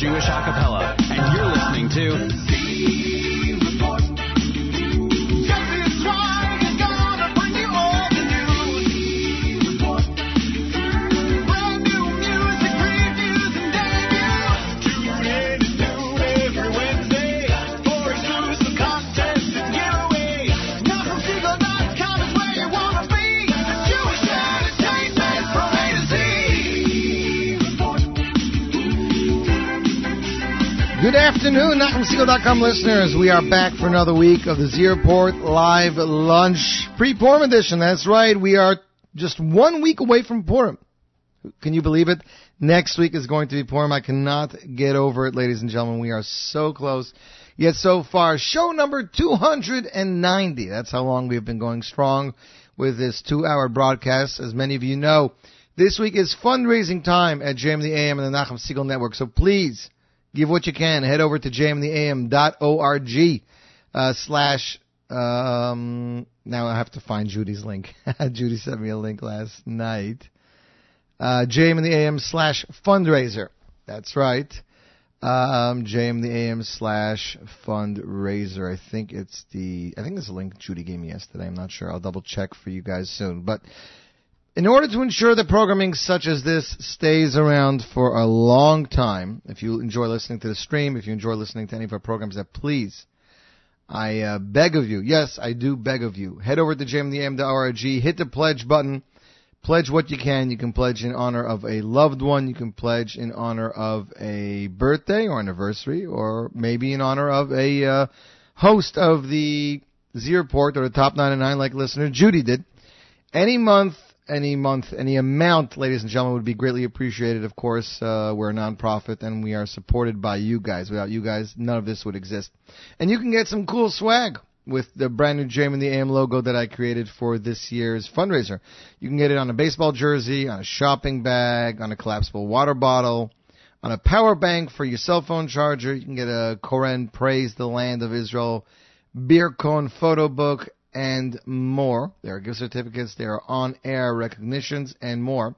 Jewish afternoon, listeners. We are back for another week of the Z Report Live Lunch Pre-Purim Edition. That's right, we are just one week away from Purim. Can you believe it? Next week is going to be Purim. I cannot get over it, ladies and gentlemen. We are so close. Yet so far, show number 290. That's how long we've been going strong with this two-hour broadcast. As many of you know, this week is fundraising time at JM the AM and the Nachum Segal Network. So please, give what you can. Head over to jmtheam.org uh, slash. Um, now I have to find Judy's link. Judy sent me a link last night. Uh, jmtheam slash fundraiser. That's right. Um, jmtheam slash fundraiser. I think it's the. I think there's a link Judy gave me yesterday. I'm not sure. I'll double check for you guys soon. But in order to ensure that programming such as this stays around for a long time, if you enjoy listening to the stream, if you enjoy listening to any of our programs, that please, I uh, beg of you, yes, I do beg of you, head over to jmtheam.org, hit the pledge button, pledge what you can. You can pledge in honor of a loved one, you can pledge in honor of a birthday or anniversary, or maybe in honor of a uh, host of the Z Report or the Top 99 like listener Judy did. Any month any month, any amount, ladies and gentlemen, would be greatly appreciated. Of course, uh, we're a nonprofit and we are supported by you guys. Without you guys, none of this would exist. And you can get some cool swag with the brand new JM and the AM logo that I created for this year's fundraiser. You can get it on a baseball jersey, on a shopping bag, on a collapsible water bottle, on a power bank for your cell phone charger. You can get a Koren Praise the Land of Israel beer cone photo book and more. There are gift certificates, there are on air recognitions, and more.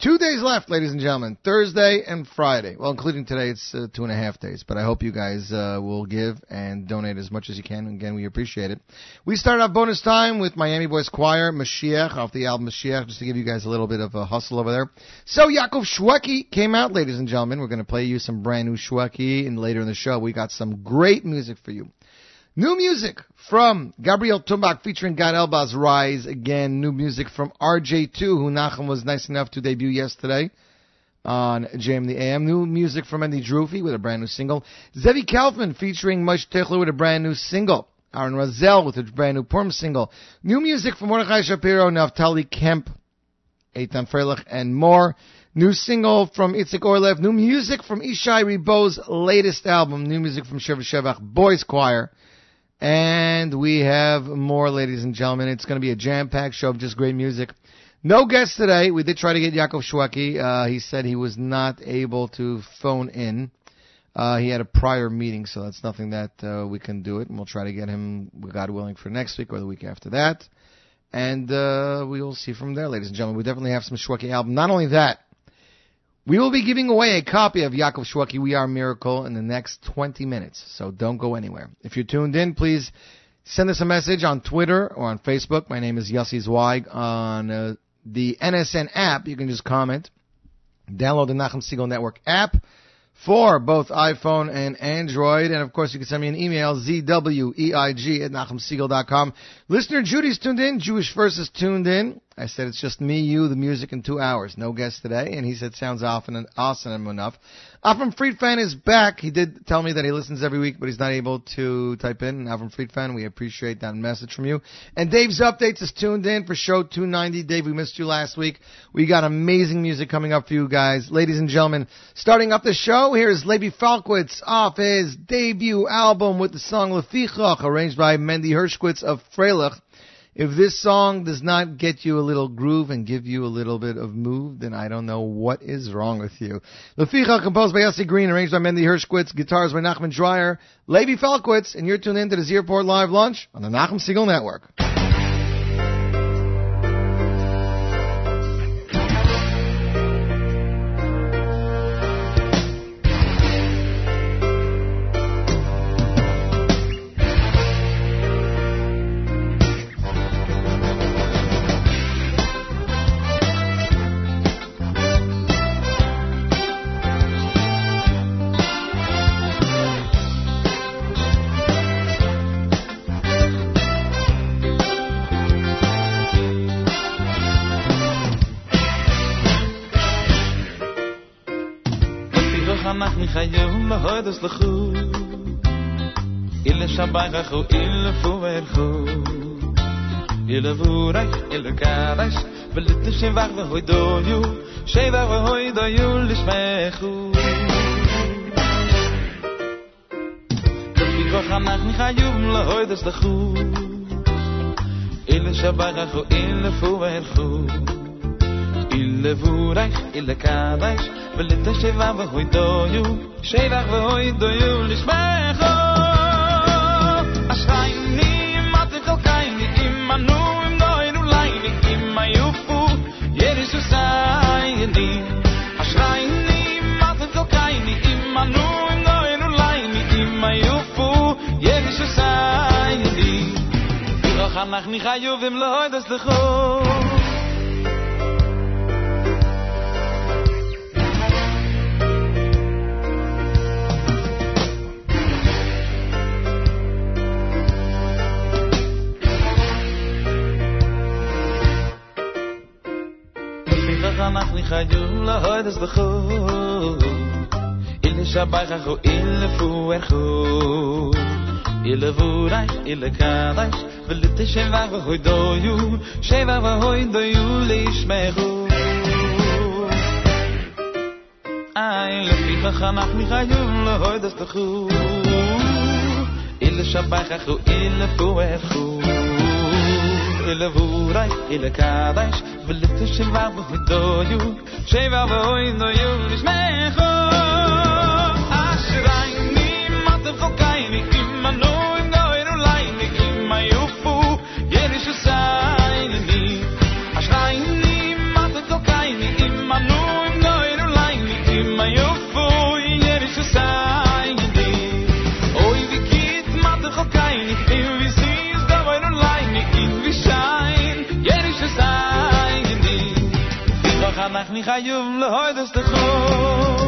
Two days left, ladies and gentlemen. Thursday and Friday. Well, including today, it's uh, two and a half days. But I hope you guys uh, will give and donate as much as you can. Again, we appreciate it. We start off bonus time with Miami Boys Choir, Mashiach, off the album Mashiach, just to give you guys a little bit of a hustle over there. So Yaakov Shweki came out, ladies and gentlemen. We're going to play you some brand new Shweki, and later in the show, we got some great music for you. New music from Gabriel Tumbach featuring Gad Elbaz, Rise Again. New music from RJ2, who Nachum was nice enough to debut yesterday on JM the AM. New music from Andy Drufi with a brand new single. Zevi Kaufman featuring Moshe Tichler with a brand new single. Aaron Razel with a brand new Purim single. New music from Mordechai Shapiro, Naftali Kemp, Eitan Freilich, and more. New single from Itzik Orlev. New music from Ishai Ribo's latest album. New music from Sheva Shevach Boys Choir. And we have more, ladies and gentlemen. It's going to be a jam-packed show of just great music. No guests today. We did try to get Yaakov Shweki. Uh, he said he was not able to phone in. Uh, he had a prior meeting, so that's nothing that uh, we can do it. And we'll try to get him, God willing, for next week or the week after that. And uh, we will see from there, ladies and gentlemen. We definitely have some Shweki album. Not only that, we will be giving away a copy of Yaakov Shweki, We Are Miracle, in the next 20 minutes, so don't go anywhere. If you're tuned in, please send us a message on Twitter or on Facebook. My name is Yossi Zweig. On uh, the NSN app, you can just comment. Download the Nachum Segal Network app for both iPhone and Android. And of course, you can send me an email, zweig at nachumsegal.com. Listener Judy's tuned in. Jewish First is tuned in. I said it's just me, you, the music, in two hours. No guest today. And he said sounds often awesome enough. Avram Friedfan is back. He did tell me that he listens every week, but he's not able to type in. Avram Friedfan, we appreciate that message from you. And Dave's Updates is tuned in for show 290. Dave, we missed you last week. We got amazing music coming up for you guys. Ladies and gentlemen, starting up the show, here's Levi Falkowitz off his debut album with the song Lefichach, arranged by Mendy Hershkowitz of Freilich. If this song does not get you a little groove and give you a little bit of move, then I don't know what is wrong with you. Leficha, composed by Yossi Green, arranged by Mendy Hershkowitz, guitars by Nachman Dreyer, Levi Falkowitz, and you're tuned in to the Z Report Live Lunch on the Nachum Segal Network. kodes lechu. Ile shabai rechu, ile fu verchu il vu il karash karech Velit nishim vach vahoy doyu. Shei vach vahoy doyu lishmechu. Kofi koch amach nichayum lehoy des lechu. Ile shabai rechu, ile fu verchu shabai ille vurach ille kavach vel et sheva ve hoy do yu sheva ve hoy do yu lishmach a shrayn ni mat do kein ni im manu im noy nu lein im may ufu yer is so ni. A mat do kein ni im im noy nu lein im may ufu yer is so ni. Doch anach ni gayu vim loy das lekhos khayum la hodes bkhu ile shabay khu il fu er khu ile vu rai ile kadash vel te shava khu do yu shava hoy do yu le shmeru ay le fi khanakh mi khayum la hodes bkhu ile shabay khu ile fu khu el vuray el kadash velte shvav vdoyu shvav vdoyu ni khayum le hoydes de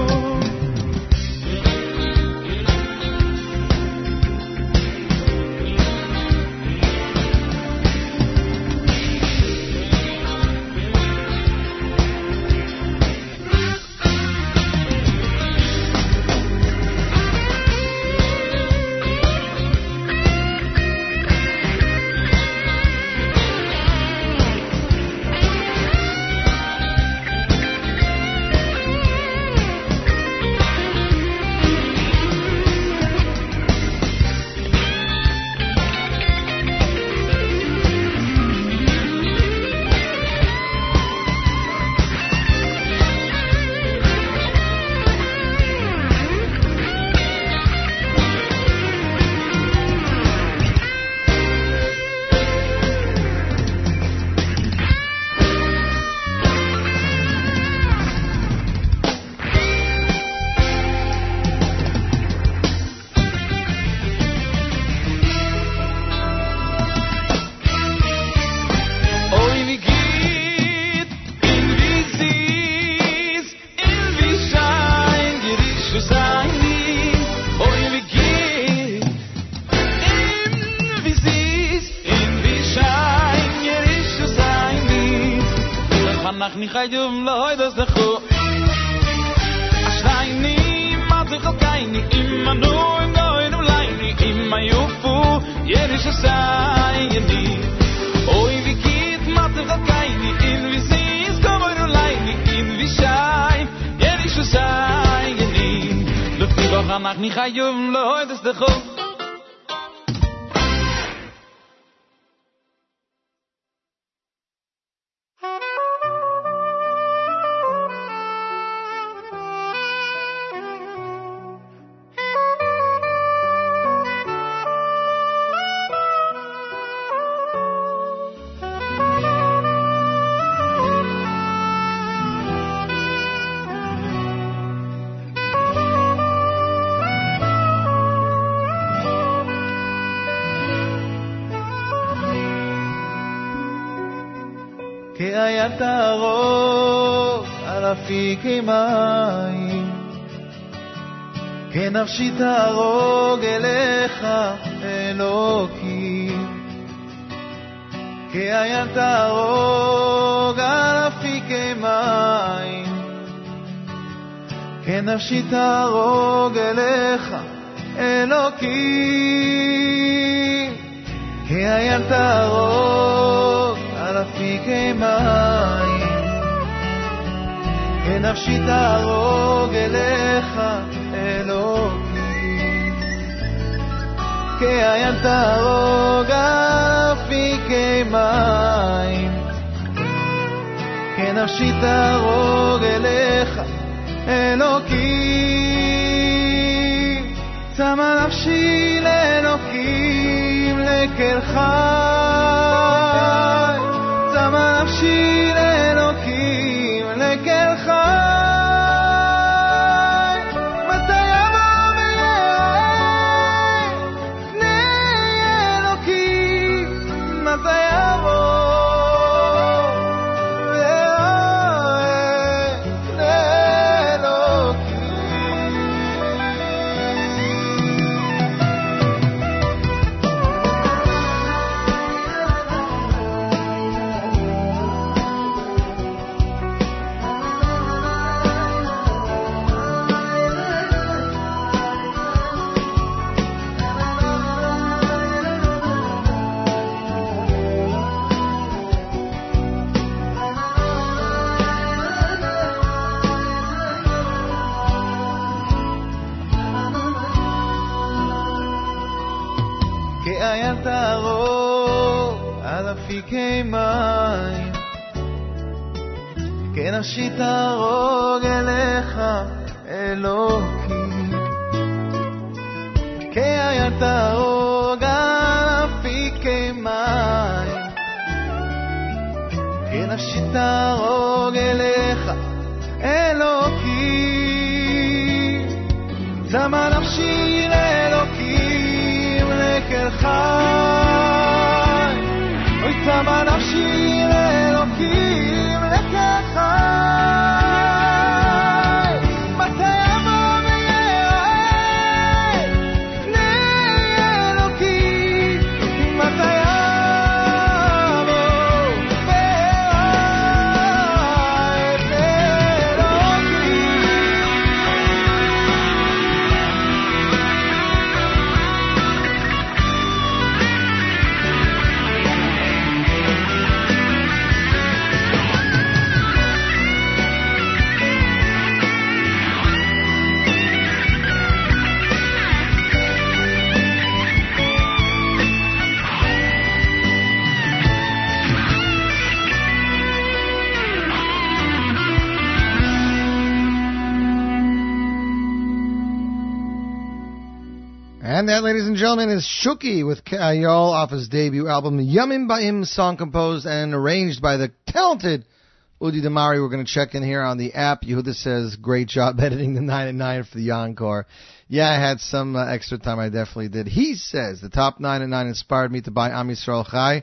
כמים, כנפשי תהרוג אליך אלוקים, כאייל תהרוג על אפיקי מים, כנפשי תהרוג אליך אלוקים, כאייל תהרוג על אפיקי מים. ונפשי תהרוג אליך, אלוקים. כעיין תהרוג אפיקי מים, כנפשי תהרוג אליך, אלוקים. צמה נפשי לאלוקים, לקלך. Shita oh. That, ladies and gentlemen, is Shuki with Kayol off his debut album, Yumim Ba'im, song composed and arranged by the talented Udi Damari. We're going to check in here on the app. Yehuda says, great job editing the 9 and 9 for the encore. Yeah, I had some uh, extra time. I definitely did. He says, the top 9 and 9 inspired me to buy Am Yisrael Chai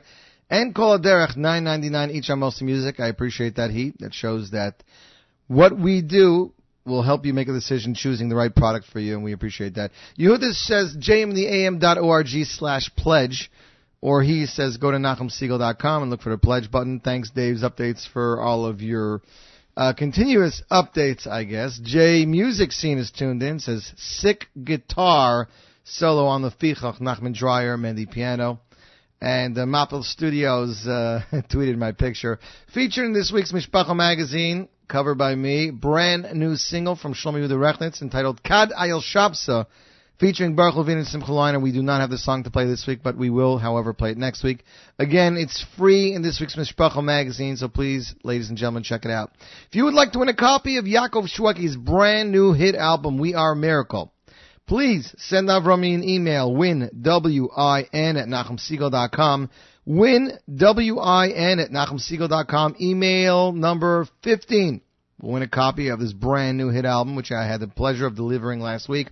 and Kol Derech 9.99 each on mostly music. I appreciate that heat. That shows that what we do will help you make a decision choosing the right product for you, and we appreciate that. Yehuda says jmtheam.org slash pledge, or he says go to nachumsegal.com and look for the pledge button. Thanks, Dave's updates for all of your uh, continuous updates, I guess. J Music Scene is tuned in, says sick guitar solo on the Fichach, Nachman Dreyer, Mandy Piano. And uh, Mappel Studios uh, tweeted my picture. Featured in this week's Mishpacha magazine, covered by me, brand new single from Shlomo Yehuda Rechnitz entitled Kad Ayel Shabsa, featuring Baruch Levine and Simcha Leiner. We do not have the song to play this week, but we will, however, play it next week. Again, it's free in this week's Mishpacha magazine, so please, ladies and gentlemen, check it out. If you would like to win a copy of Yaakov Shweki's brand new hit album, We Are Miracle, Please send Avrami an email, win, W-I-N, at NachumSegal.com. Win, W-I-N, at NachumSegal.com. Email number 15. We'll win a copy of this brand new hit album, which I had the pleasure of delivering last week.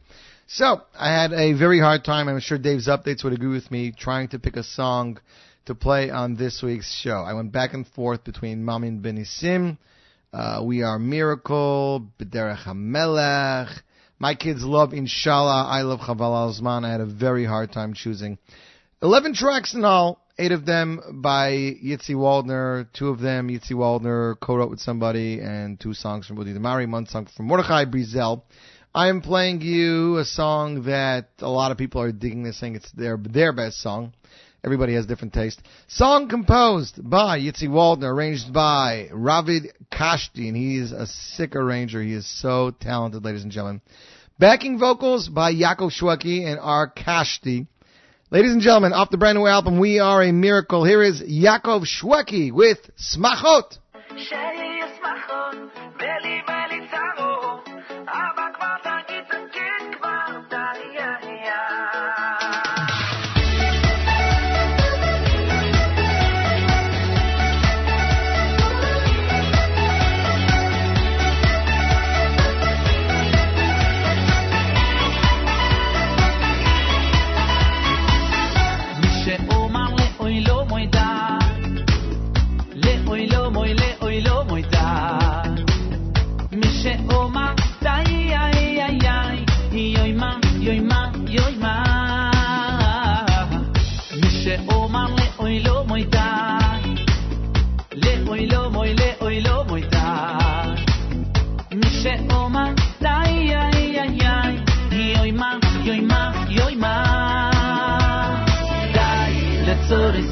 So, I had a very hard time. I'm sure Dave's updates would agree with me, trying to pick a song to play on this week's show. I went back and forth between Mamin Benisim, uh, We Are Miracle, B'derech HaMelech, my kids love Inshallah. I love Chaval al Zman. I had a very hard time choosing. 11 tracks in all, eight of them by Yitzi Waldner, two of them Yitzi Waldner co-wrote with somebody, and two songs from Udi Damari, one song from Mordechai Brizel. I am playing you a song that a lot of people are digging. They're saying it's their their best song. Everybody has different taste. Song composed by Yitzi Waldner, arranged by Ravid Kashti, and he's a sick arranger. He is so talented, ladies and gentlemen. Backing vocals by Yaakov Shweki and R. Kashti. Ladies and gentlemen, off the brand new album, We Are a Miracle, here is Yaakov Shweki with Smachot.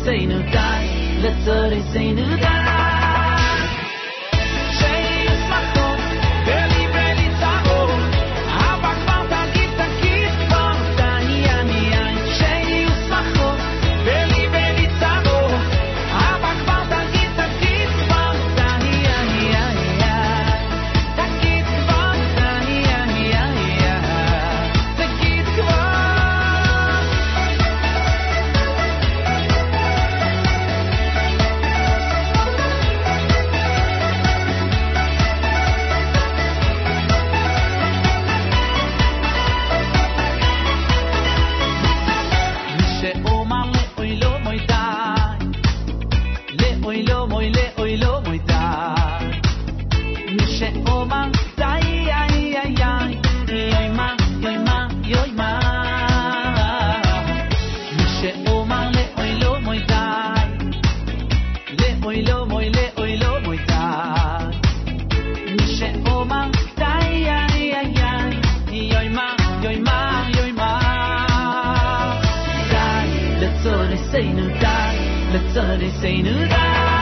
say no die. Let's say no die. but this ain't.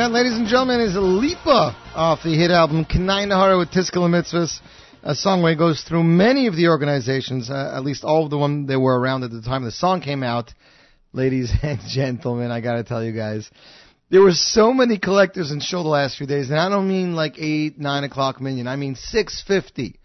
That, ladies and gentlemen, is Lipa off the hit album Kanai Nahara with Tiskal and Mitzvahs, a song where it goes through many of the organizations, uh, at least all of the ones that were around at the time the song came out. Ladies and gentlemen, I gotta tell you guys, there were so many collectors in show the last few days, and I don't mean like 8, 9 o'clock million, I mean 650.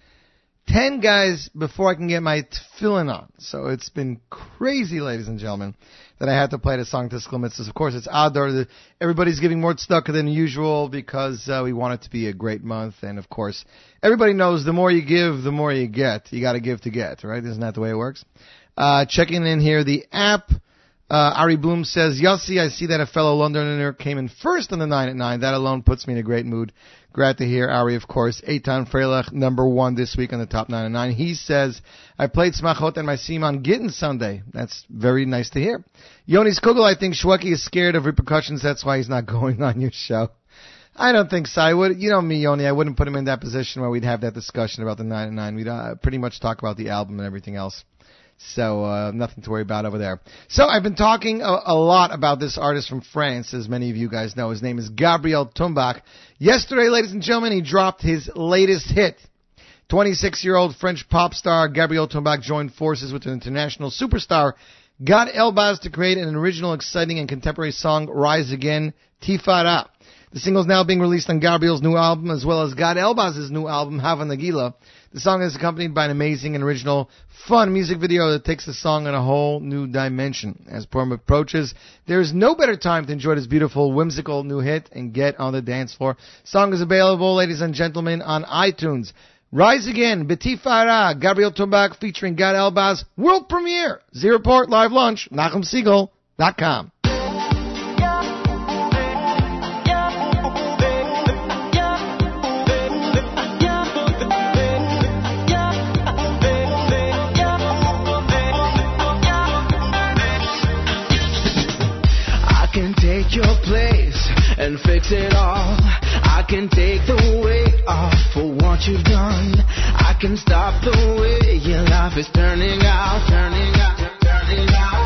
10 guys before I can get my tefillin on. So it's been crazy, ladies and gentlemen, that I had to play the song Tiskal Mitzvahs. Of course, it's Adar. Everybody's giving more stuck than usual because uh, we want it to be a great month. And of course, everybody knows the more you give, the more you get. You got to give to get, right? Isn't that the way it works? Uh, checking in here, the app. Uh, Ari Bloom says, Yossi, I see that a fellow Londoner came in first on the 9 at 9. That alone puts me in a great mood. Glad to hear Ari, of course. Eitan Freilach, number one this week on the top 9 at 9. He says, I played Smachot and my Simon Gittin Sunday. That's very nice to hear. Yonis Kugel, I think Shweki is scared of repercussions. That's why he's not going on your show. I don't think so. I would, you know me, Yoni. I wouldn't put him in that position where we'd have that discussion about the 9 at 9. We'd uh, pretty much talk about the album and everything else. So uh, nothing to worry about over there. So I've been talking a, a, lot about this artist from France, as many of you guys know. His name is Gabriel Tombak. Yesterday, ladies and gentlemen, he dropped his latest hit. 26-year-old French pop star Gabriel Tombak joined forces with an international superstar Gad Elbaz to create an original, exciting, and contemporary song, Rise Again, Tifara. The single is now being released on Gabriel's new album as well as Gad Elbaz's new album, Hava Nagila. The song is accompanied by an amazing and original, fun music video that takes the song on a whole new dimension. As Purim approaches, there is no better time to enjoy this beautiful, whimsical new hit and get on the dance floor. Song is available, ladies and gentlemen, on iTunes. Rise Again, Beti Betifara, Gabriel Tombak featuring Gad Elbaz, world premiere. Z Report Live Lunch, NachumSegal.com. and fix it all. I can take the weight off for what you've done. I can stop the way your life is turning out, turning out, turning out.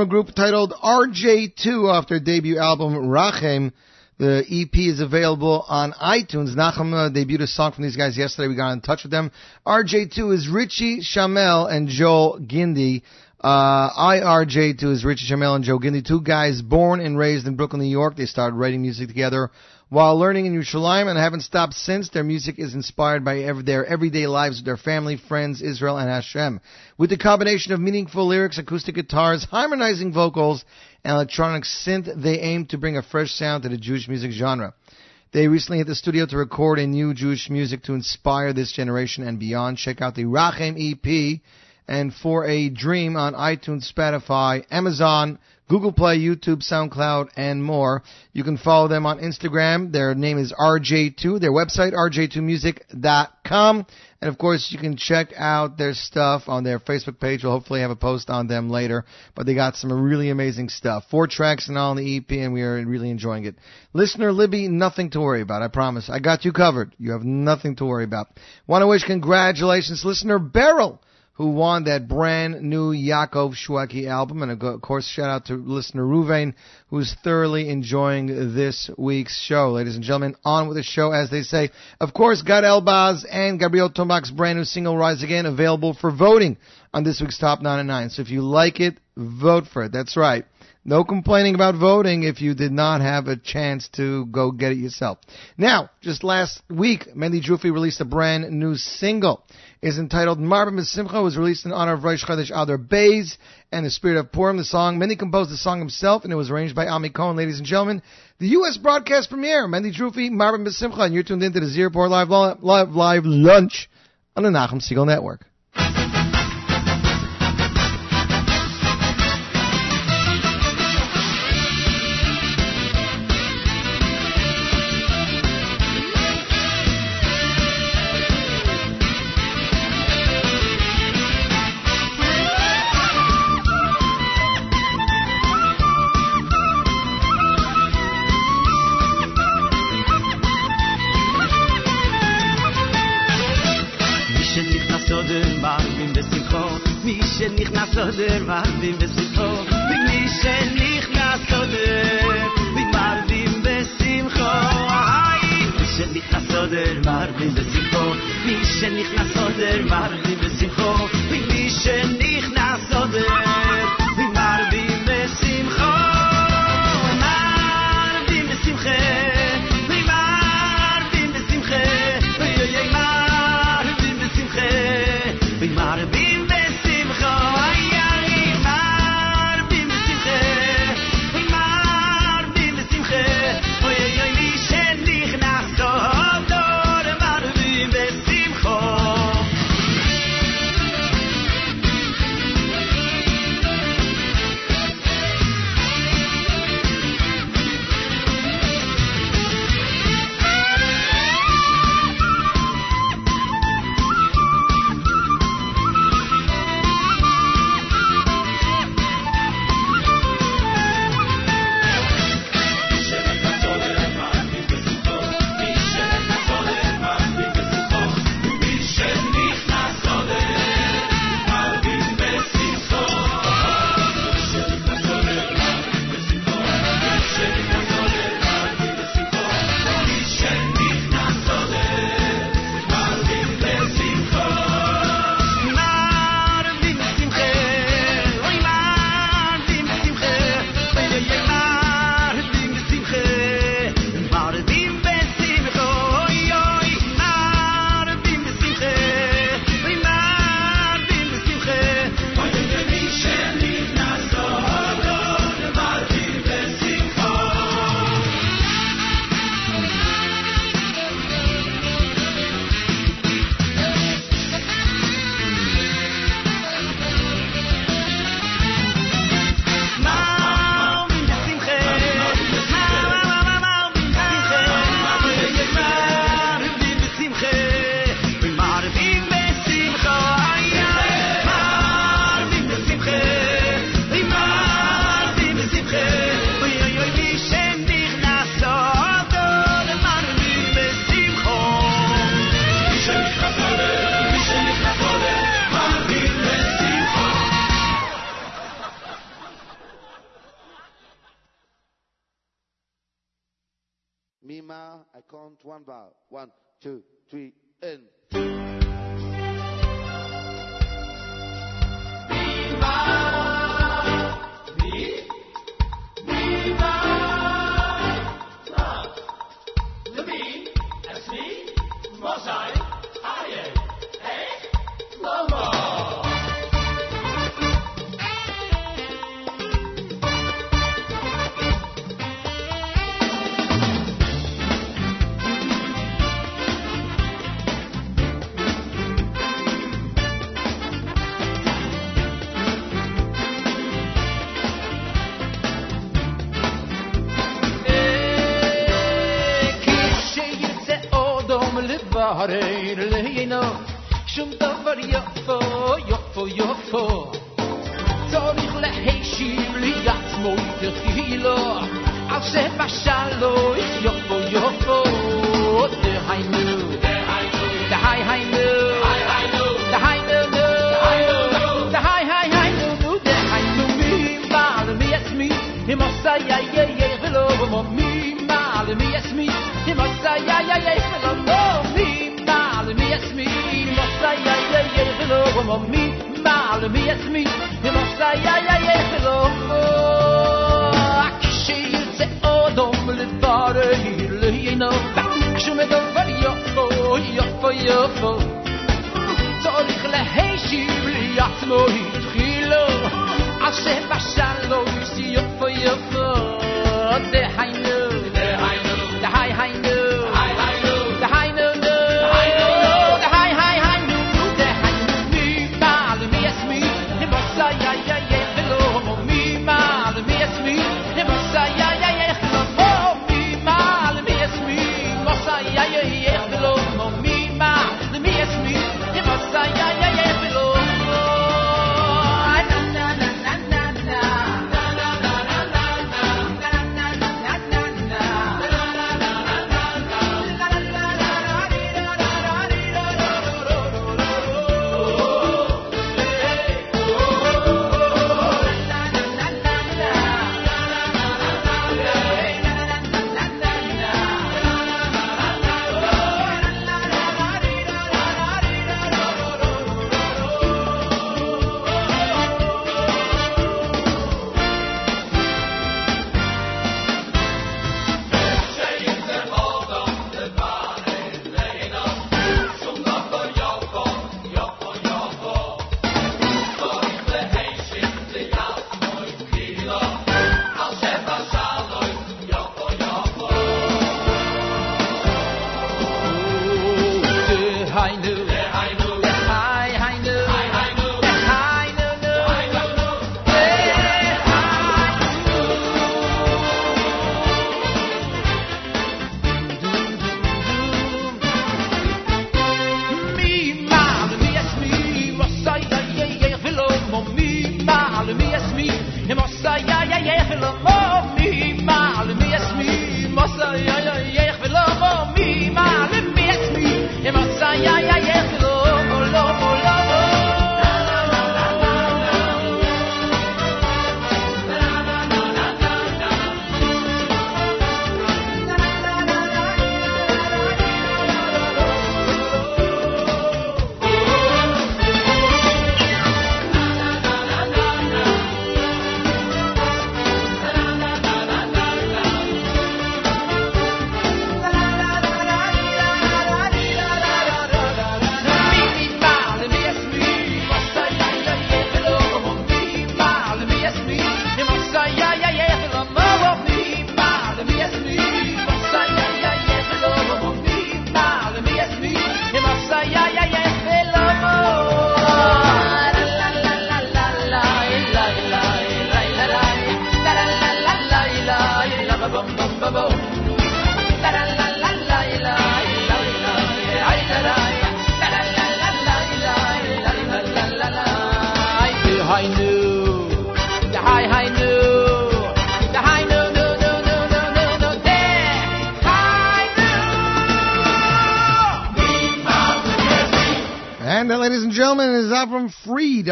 From a group titled RJ2 off their debut album Rachem. The EP is available on iTunes. Nachum uh, debuted a song from these guys yesterday. We got in touch with them. RJ2 is Richie Shamel and Joel Gindy. Uh, IRJ2 is Richie Shamel and Joe Gindy, two guys born and raised in Brooklyn, New York. They started writing music together while learning in Yerushalayim and haven't stopped since. Their music is inspired by their everyday lives with their family, friends, Israel, and Hashem. With the combination of meaningful lyrics, acoustic guitars, harmonizing vocals, and electronic synth, they aim to bring a fresh sound to the Jewish music genre. They recently hit the studio to record a new Jewish music to inspire this generation and beyond. Check out the Rachem EP and For a Dream on iTunes, Spotify, Amazon, Google Play, YouTube, SoundCloud, and more. You can follow them on Instagram. Their name is RJ2. Their website, rj2music.com. And of course, you can check out their stuff on their Facebook page. We'll hopefully have a post on them later. But they got some really amazing stuff. Four tracks and all on the EP, and we are really enjoying it. Listener Libby, nothing to worry about. I promise. I got you covered. You have nothing to worry about. Want to wish congratulations, listener Beryl who won that brand new Yaakov Shweki album. And of course, shout out to listener Ruvain, who's thoroughly enjoying this week's show. Ladies and gentlemen, on with the show, as they say. Of course, Gad Elbaz and Gabriel Tombak's brand new single, Rise Again, available for voting on this week's Top 99. So if you like it, vote for it. That's right. No complaining about voting if you did not have a chance to go get it yourself. Now, just last week, Mendy Drufi released a brand new single. It's entitled Marba Misimcha. was released in honor of Rosh Chodesh Adar Bays and the spirit of Purim. The song, Mendy composed the song himself, and it was arranged by Ami Cohen. Ladies and gentlemen, the U.S. broadcast premiere, Mendy Drufi, Marba Misimcha, and you're tuned into the Z Report Live, Live, Live Lunch on the Nachum Segal Network. شده مردیم به سیخا دیگ میشه نیخ نساده دیگ مردیم به سیمخا میشه نیخ نساده مردی به سیخا میشه نیخ نساده مردیم به سیخا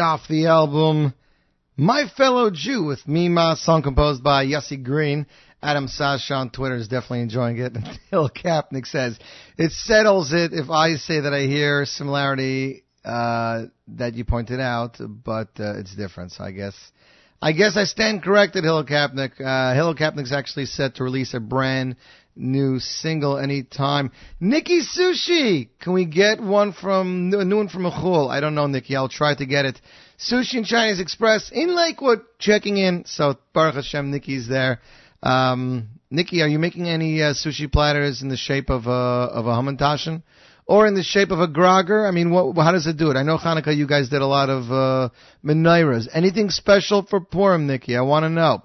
off the album My Fellow Jew with Mima, song composed by Yossi Green. Adam Sasha on Twitter is definitely enjoying it. And Hill Kapnick says, it settles it if I say that I hear similarity uh, that you pointed out, but uh, it's different. So I guess I guess I stand corrected, Hill Kapnick. Uh, Hill Kapnick's actually set to release a brand new single anytime. Nikki Sushi, can we get one from a new one from Achul? I don't know, Nikki. I'll try to get it. Sushi and Chinese Express in Lakewood, checking in. So Baruch Hashem, Nikki's there. Um, Nikki, are you making any uh, sushi platters in the shape of a of a hamantashen? Or in the shape of a grogger? I mean, what, how does it do it? I know Hanukkah, you guys did a lot of uh, menorahs. Anything special for Purim, Nikki? I want to know.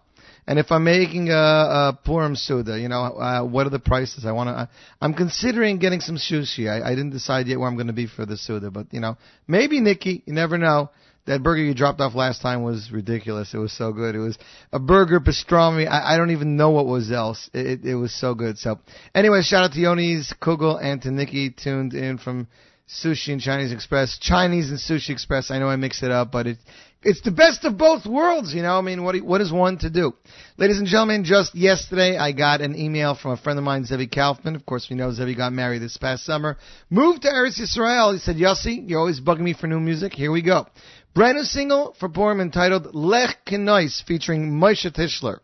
And if I'm making a, a Purim Suda, you know, uh, what are the prices? I want to. I'm considering getting some sushi. I, I didn't decide yet where I'm going to be for the Suda, but you know, maybe Nikki. You never know. That burger you dropped off last time was ridiculous. It was so good. It was a burger pastrami. I, I don't even know what was else. It, it, it was so good. So, anyway, shout out to Yonis Kugel and to Nikki tuned in from Sushi and Chinese Express. Chinese and Sushi Express. I know I mix it up, but it it's the best of both worlds, you know. I mean, what what is one to do? Ladies and gentlemen, just yesterday I got an email from a friend of mine, Zevi Kaufman. Of course, we know Zevi got married this past summer. Moved to Eretz Yisrael. He said, Yossi, you're always bugging me for new music. Here we go. Brand new single for Purim entitled Lech Kenois featuring Moshe Tischler.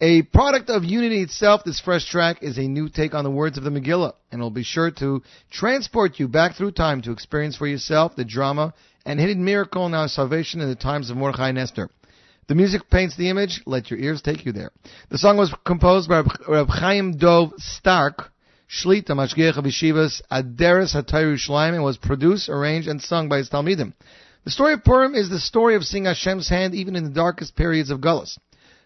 A product of Unity itself, this fresh track is a new take on the words of the Megillah, and will be sure to transport you back through time to experience for yourself the drama and hidden miracle in our salvation in the times of Mordechai and Esther. The music paints the image, let your ears take you there. The song was composed by Reb Chaim Dov Stark, Shlita Mashgiach of Yeshivas Aderes HaTayr Yerushalayim, and was produced, arranged, and sung by his Talmidim. The story of Purim is the story of seeing Hashem's hand even in the darkest periods of Gullus.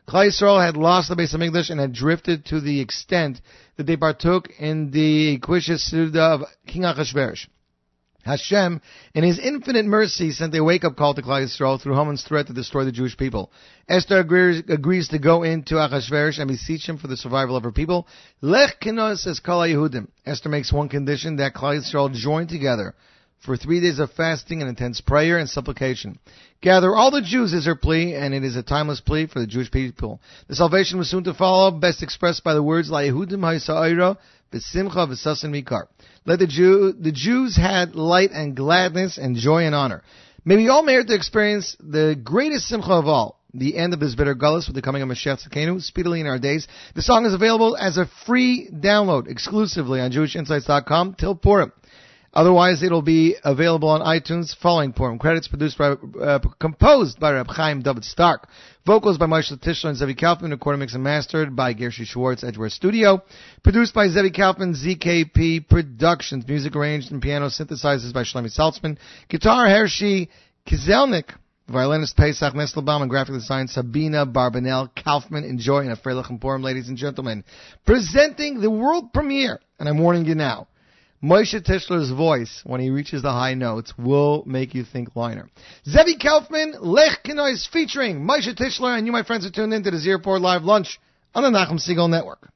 Klal Yisrael had lost the base of English and had drifted to the extent that they partook in the Quishis Suda of King Achashverosh. Hashem, in His infinite mercy, sent a wake-up call to Klal Yisrael through Haman's threat to destroy the Jewish people. Esther agrees, agrees to go into Achashverosh and beseech him for the survival of her people. Lech kenos says Kala Yehudim. Esther makes one condition that Klal Yisrael join together for three days of fasting and intense prayer and supplication. Gather all the Jews is her plea, and it is a timeless plea for the Jewish people. The salvation was soon to follow, best expressed by the words, La Yehudim v'simcha v'sasin mikar. Let the Jew, the Jews had light and gladness and joy and honor. May we all merit to experience the greatest simcha of all, the end of this bitter gullus with the coming of Mashiach Tzidkenu speedily in our days. The song is available as a free download exclusively on JewishInsights.com till Purim. Otherwise, it'll be available on iTunes following Purim. Credits produced by, uh, composed by Reb Chaim David Stark. Vocals by Moshe Tischler and Zevi Kaufman. Recorded, mixed, and mastered by Gershi Schwartz, Edgeware Studio. Produced by Zevi Kaufman, ZKP Productions. Music arranged and piano synthesizers by Shlomi Saltzman. Guitar, Hershey Kizelnik. Violinist Pesach Nestelbaum and graphic design Sabina Barbanel Kaufman. Enjoy in a Freilich and ladies and gentlemen. Presenting the world premiere, and I'm warning you now. Moshe Tischler's voice, when he reaches the high notes, will make you think liner. Zevi Kaufman, Lech Kenois featuring Moshe Tischler, and you, my friends, are tuned in to the Z Report Live Lunch on the Nachum Segal Network.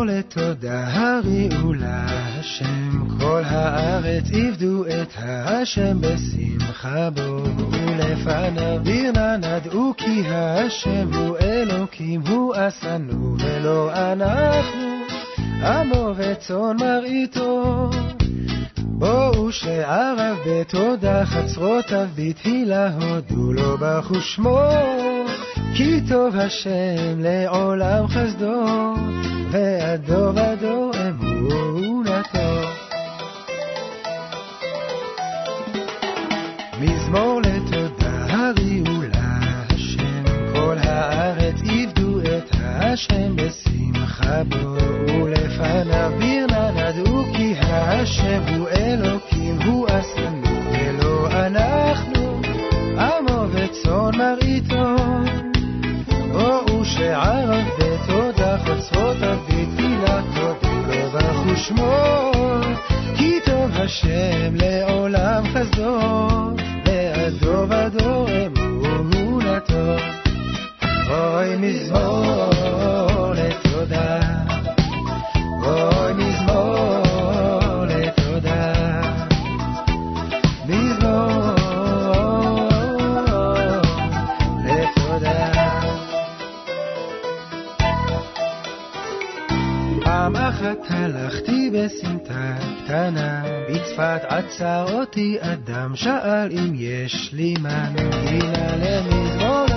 מזמור לתודה הריעו להשם, כל הארץ עבדו את השם בשמחה. בואו לפניו בירנה נדעו כי השם הוא אלוקים הוא עשנו ולא אנחנו. עמו וצאן מרעיתו. בואו שעריו בתודה חצרותיו בתהילה הודו לו ברכו שמו כי טוב השם לעולם חסדו והדור ודור אמונתו מזמור לתודה הריעו להשם כל הארץ עבדו את השם בשמחה בואו לפניו בירנה נדעו כי השם הוא אלוקים הוא עשנו ולא אנחנו עמו וצאן מרעיתו לאמור, כי טוב השם לעולם חזור. עצר אותי אדם, שאל אם יש לי מנגינה למזמור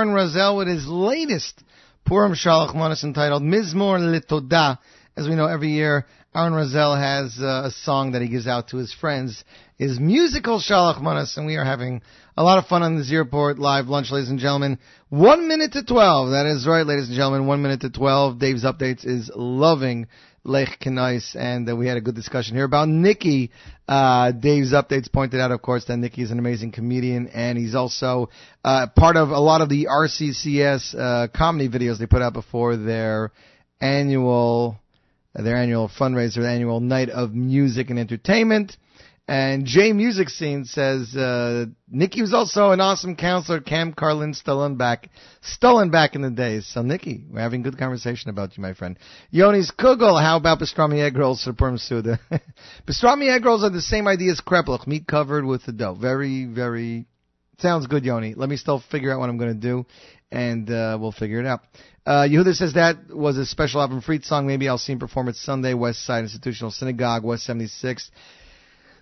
Aaron Razel with his latest Purim Shalach Manas entitled Mizmor Litoda. As we know, every year Aaron Razel has uh, a song that he gives out to his friends, his musical Shalach Manas, and we are having a lot of fun on the Z Report live lunch, ladies and gentlemen. One minute to twelve. That is right, ladies and gentlemen. One minute to twelve. Dave's updates is loving Lech Kenais, and uh, we had a good discussion here about Nikki. Uh, Dave's updates pointed out, of course, that Nikki is an amazing comedian, and he's also uh, part of a lot of the RCCS uh, comedy videos they put out before their annual their annual fundraiser, their annual night of music and entertainment. And J Music Scene says uh, Nikki was also an awesome counselor Cam Karlin Stolin back, in the days. So Nikki, we're having good conversation about you, my friend. Yoni's Kugel, how about pastrami egg rolls for Purim Suda? pastrami egg rolls are the same idea as kreplach, meat covered with the dough. Very, very sounds good, Yoni. Let me still figure out what I'm going to do, and uh, we'll figure it out. Uh, Yehuda says that was a special Avram Fried song. Maybe I'll see him perform at Sunday, West Side Institutional Synagogue, West 76.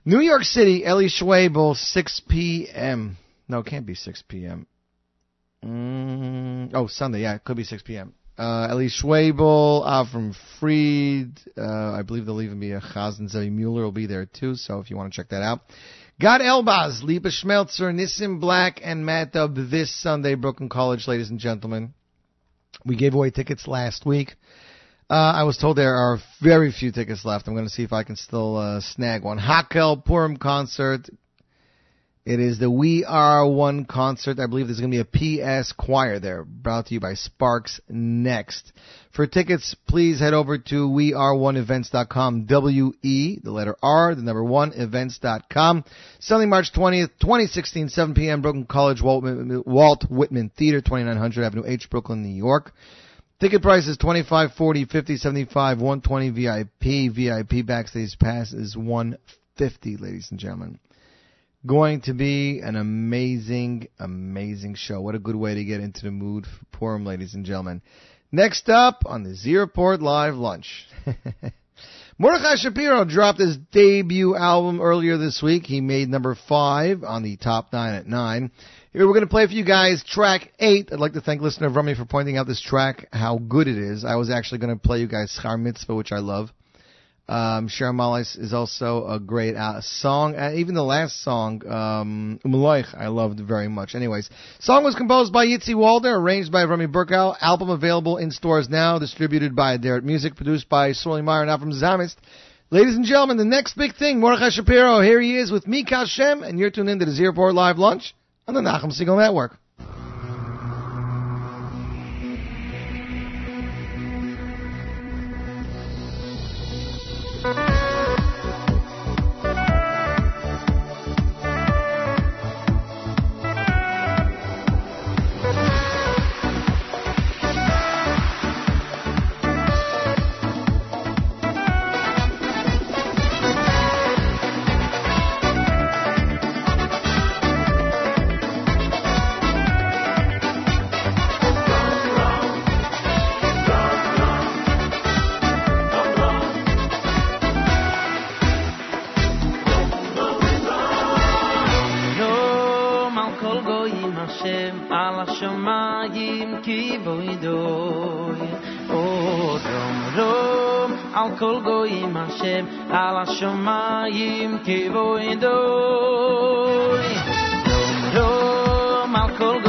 New York City, Eli Schwebel, 6 p.m. No, it can't be 6 p.m. Mm, oh, Sunday, yeah, it could be 6 p.m. Uh, Eli Schwebel, Avram Fried, uh, I believe there'll even be a Chazan Zevi Mueller will be there too, so if you want to check that out. Gad Elbaz, Lipa Schmelzer, Nissim Black, and Matt Dubb this Sunday, Brooklyn College, ladies and gentlemen. We gave away tickets last week. Uh, I was told there are very few tickets left. I'm going to see if I can still uh, snag one. Hakel Purim concert. It is the We Are One concert. I believe there's going to be a PS choir there, brought to you by Sparks Next. For tickets, please head over to weareoneevents.com. W-E, the letter R, the number one, events.com. Sunday, March 20th, 2016, 7 p.m., Brooklyn College, Walt Whitman, Walt Whitman Theater, 2900 Avenue H, Brooklyn, New York. Ticket prices 25, 40, 50, 75, 120 VIP. VIP backstage pass is 150, ladies and gentlemen. Going to be an amazing, amazing show. What a good way to get into the mood for Purim, ladies and gentlemen. Next up on the Z Report Live Lunch. Mordechai Shapiro dropped his debut album earlier this week. He made number five on the top nine at nine. Here we're going to play for you guys track eight. I'd like to thank listener Rummy for pointing out this track, how good it is. I was actually going to play you guys Schar Mitzvah, which I love. Um, Shir Malis is also a great uh, song. Uh, even the last song, um, Umloich, I loved very much. Anyways, song was composed by Yitzi Walder, arranged by Remy Burkow. Album available in stores now, distributed by Derek Music, produced by Sully Meyer and Avram Zamist. Ladies and gentlemen, the next big thing, Mordechai Shapiro. Here he is with Mika Shem, and you're tuned into the Z Report Live Lunch on the Nachum Segal Network. kol goyim Hashem al shomayim kivoy doy. Dom dom al kol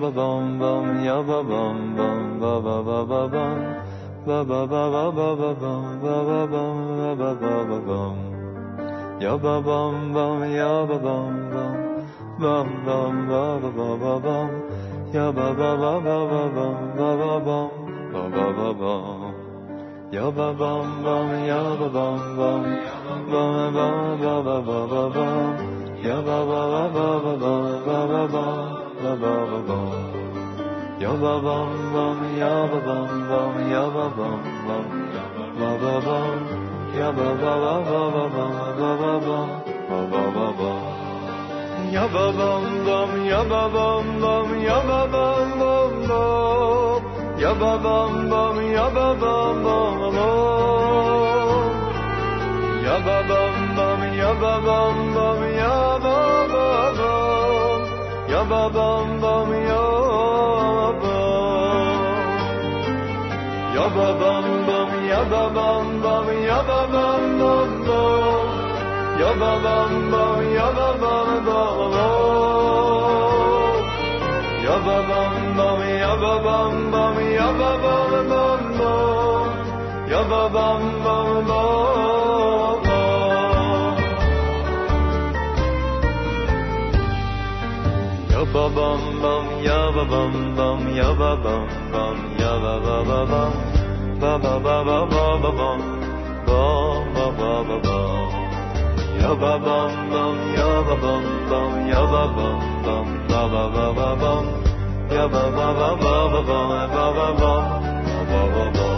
ba bum bum, ya ba bum bum, ba ba ba ba bum, ba ba ba ba ba ba bum, ba ba bum, ba ba ba ba bum. Ya ba bum bum, ya ba bum bum, bum bum ba ba ba ba bum, ya ba ba ba ba ba bum, ba ba bum, ba ba ba bum. Ya ba bum bum, ya ba bum bum, bum bum ba ba ba ba bum. Ya ba ba ba ba ba ba ba ba ba ba ba ba ba. Ya babam bam ya babam bam ya babam bam ba babam ya baba baba baba baba baba baba ya babam bam ya babam bam ya babam bam bam ya babam bam ya babam bam bam ya babam bam ya babam bam ya babam ba bam bam ya ba ya ba bam bam ya ba bam bam ya ba bam bam bam ya ba bam bam ya ba bam bam ya ba bam bam ya ba bam bam ya ba bam bam bam ya ba bam bam bam ba bum bum, ya ba bum bum, ya ba bum bum, ya ba ba ba bum, ba ba ba ba ba ba bum, bum ba ba ba bum. Ya ba bum bum, ya ba bum bum, ya ba bum bum, ba ba ba ba bum, ya ba ba ba ba ba bum, ba ba bum, ba ba ba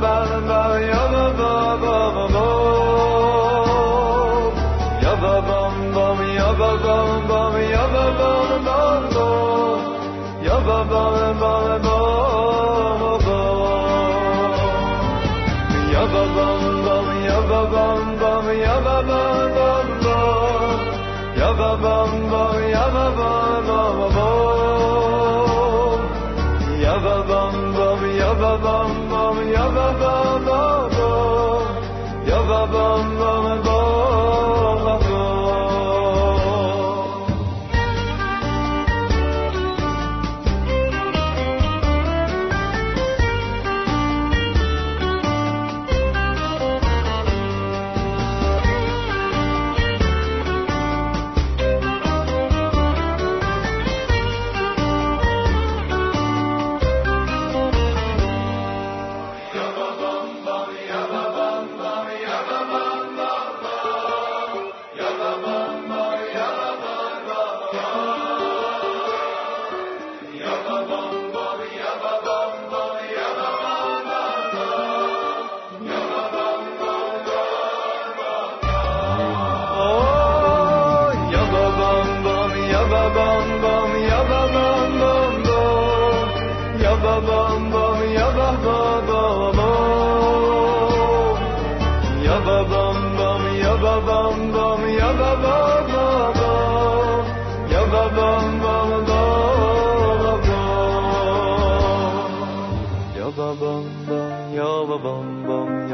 Above.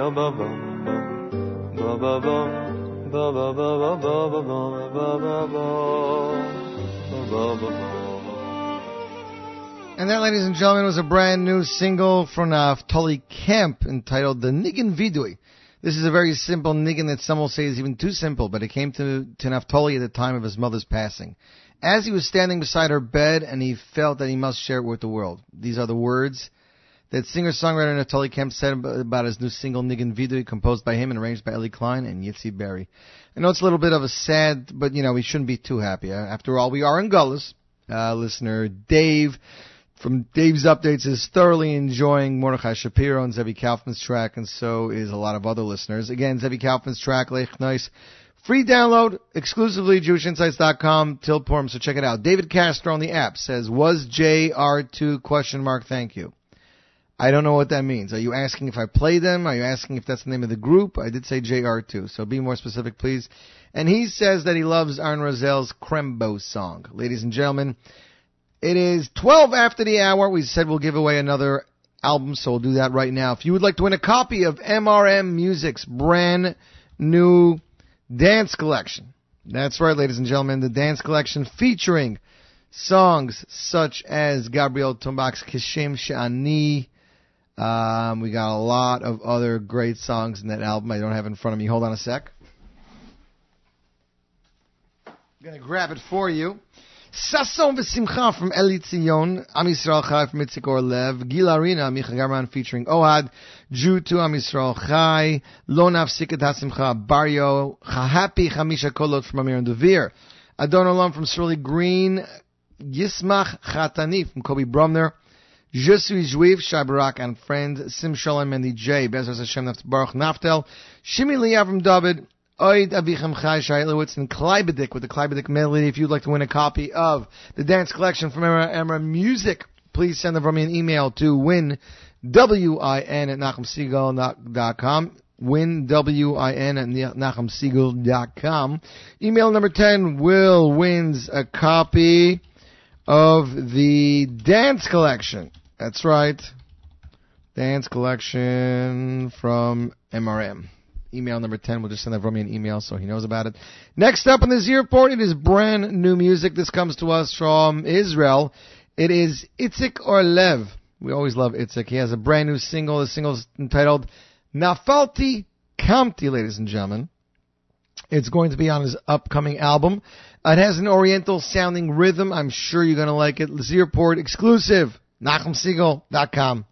And that, ladies and gentlemen, was a brand new single from uh, Tully Kemp entitled "The Niggin Vidui." This is a very simple niggin that some will say is even too simple, but it came to, to Naftali at the time of his mother's passing. As he was standing beside her bed, and he felt that he must share it with the world. These are the words that singer-songwriter Naftali Kemp said about his new single Niggin Vidui, composed by him and arranged by Ellie Klein and Yitzi Berry. I know it's a little bit of a sad, but you know, we shouldn't be too happy. Uh, After all, we are in Gullus. Uh, listener Dave from Dave's Updates is thoroughly enjoying Mordechai Shapiro and Zevi Kaufman's track, and so is a lot of other listeners. Again, Zevi Kaufman's track, Lech Nice, Free download exclusively JewishInsights.com till Purim. So check it out. David Castro on the app says, "Was JR2 question mark? Thank you." I don't know what that means. Are you asking if I play them? Are you asking if that's the name of the group? I did say JR2, so be more specific, please. And he says that he loves Aaron Razel's Crembo song. Ladies and gentlemen, it is 12 after the hour. We said we'll give away another album, so we'll do that right now. If you would like to win a copy of MRM Music's brand new dance collection, that's right, ladies and gentlemen, the dance collection featuring songs such as Gabriel Tombak's Kishem Shani. Um, we got a lot of other great songs in that album. I don't have in front of me. Hold on a sec. I'm gonna grab it for you. Sasson v'simcha from Eli Tzion, Am Yisrael Chai from Itzik Orlev, Gil Arena, Micha Garman featuring Ohad, Jew to Am Yisrael Chai, Lo Nafsiket HaSimcha, Barrio, Chahapi Chamisha Kolot from Amir and Devere, Adon Olam from Surly Green, Yismach Chatani from Kobe Brumner, Je suis Juif, Shai Barak and friend, Sim Shalom and DJ, Bezos Hashem Baruch Naftel, Shimi from David, Oid Avichem Chai Shailowitz and Kleibedik with the Kleibedik melody. If you'd like to win a copy of the dance collection from Emra, Emra Music, please send them from me an email to win, W-I-N at NachumSegal.com. Win, W-I-N at NachumSegal.com. Email number 10, Will wins a copy of the dance collection. That's right. Dance collection from MRM. Email number 10. We'll just send that from me an email so he knows about it. Next up on the Report, it is brand new music. This comes to us from Israel. It is Itzik Orlev. We always love Itzik. He has a brand new single. The single is entitled Nafalti Kamti, ladies and gentlemen. It's going to be on his upcoming album. It has an oriental sounding rhythm. I'm sure you're going to like it. Z Report exclusive. NachumSegal.com.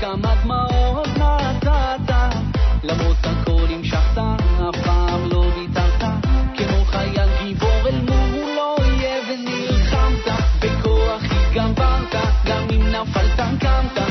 כמה דמעות canta.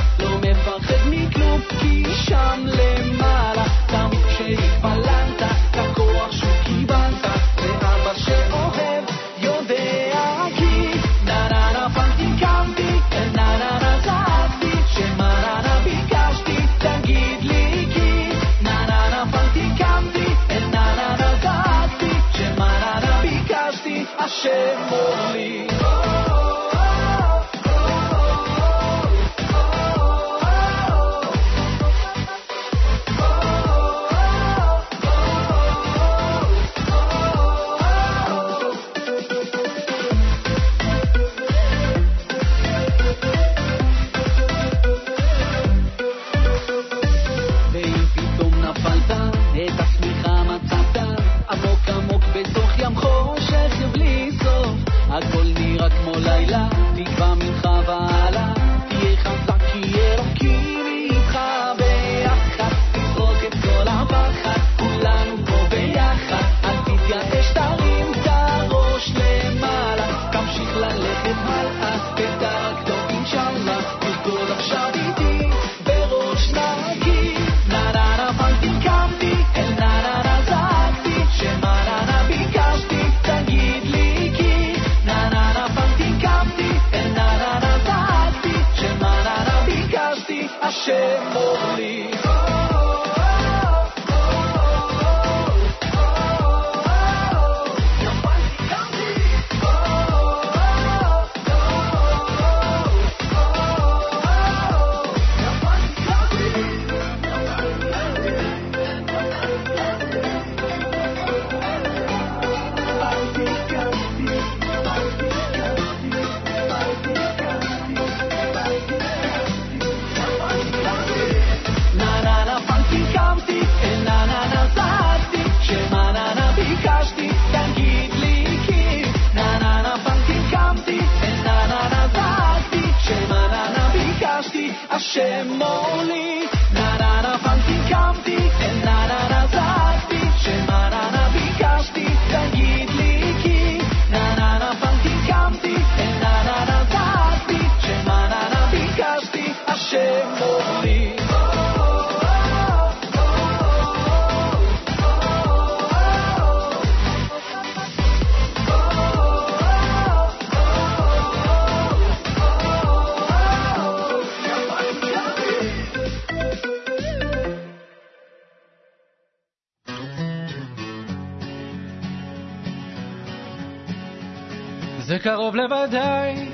קרוב לוודאי,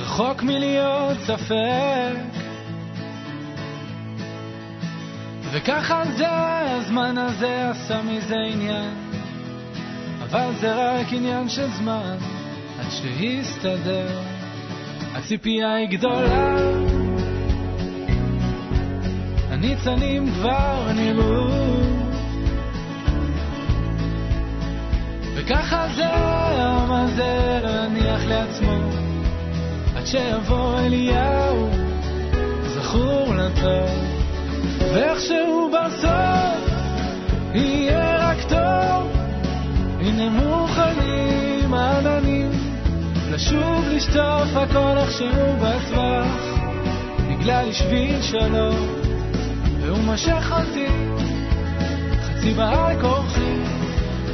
רחוק מלהיות ספק. וככה זה, הזמן הזה עשה מזה עניין, אבל זה רק עניין של זמן, עד שיסתדר. הציפייה היא גדולה, הניצנים כבר נראו. וככה זה העם הזה יניח לעצמו. עד שיבוא אליהו זכור לטוב. ואיכשהו בסוף יהיה רק טוב. הנה מוכנים העננים לשוב לשטוף הכל איכשהו בטווח. בגלל שביל שלו והוא משך אותי חצי בעל כורחי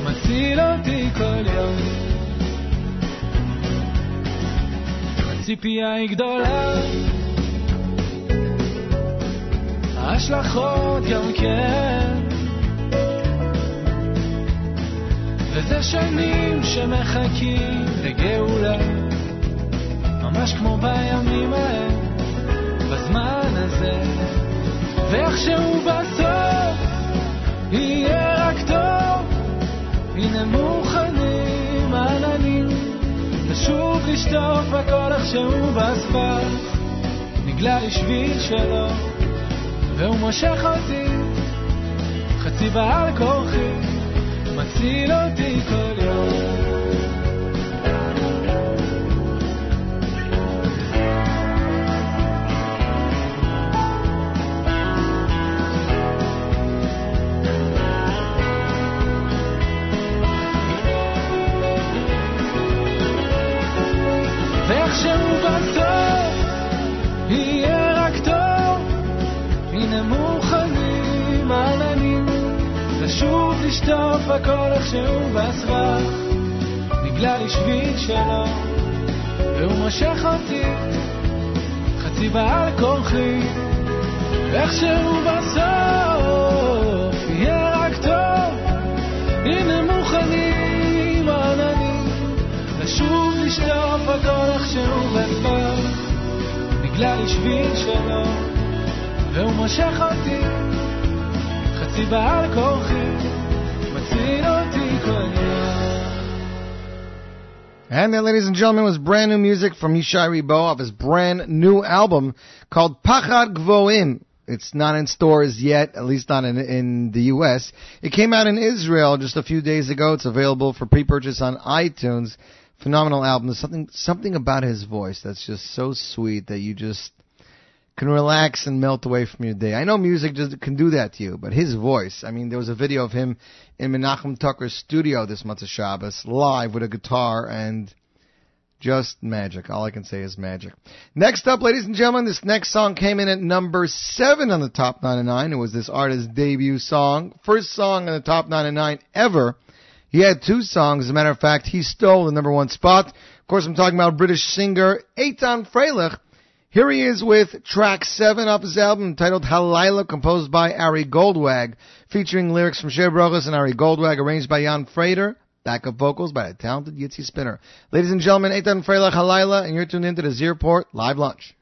מציל אותי כל יום. הציפייה היא גדולה, ההשלכות גם כן. וזה שנים שמחכים לגאולה, ממש כמו בימים ההם, בזמן הזה, ואיכשהו בסוף יהיה רק טוב. הנה מוכנים עננים. לשוב לשטוף הכל איכשהו באספלט נגלה לי שביל שלו והוא מושך אותי. חצי בעל כורחי מציל אותי כל יום לשטוף הכל איכשהו בסבך נגלה לי שלו. והוא מושך אותי חצי בעל כורחי ואיכשהו בסוף יהיה רק טוב. הנה מוכנים עננים לשוב לשטוף הכל איכשהו בסבך בגלל השביל שלו. והוא מושך אותי חצי בעל כורחי And that, ladies and gentlemen, was brand new music from Yishai Ribo off his brand new album called Pachad Gvoim. It's not in stores yet, at least not in, in the U.S. It came out in Israel just a few days ago. It's available for pre-purchase on iTunes. Phenomenal album. There's something something about his voice that's just so sweet that you just can relax and melt away from your day. I know music just can do that to you, but his voice. I mean, there was a video of him in Menachem Tucker's studio this month of Shabbos, live with a guitar and just magic. All I can say is magic. Next up, ladies and gentlemen, this next song came in at number seven on the top 99. It was this artist's debut song. First song on the top 99 ever. He had two songs. As a matter of fact, he stole the number one spot. Of course, I'm talking about British singer Eitan Freilich. Here he is with track seven off his album entitled Halila, composed by Ari Goldwag, featuring lyrics from Brochus and Ari Goldwag, arranged by Jan Frater, backup vocals by the talented Yitzi Spinner. Ladies and gentlemen, Eitan Freilich Halila, and you're tuned into the Z Report Live Lunch.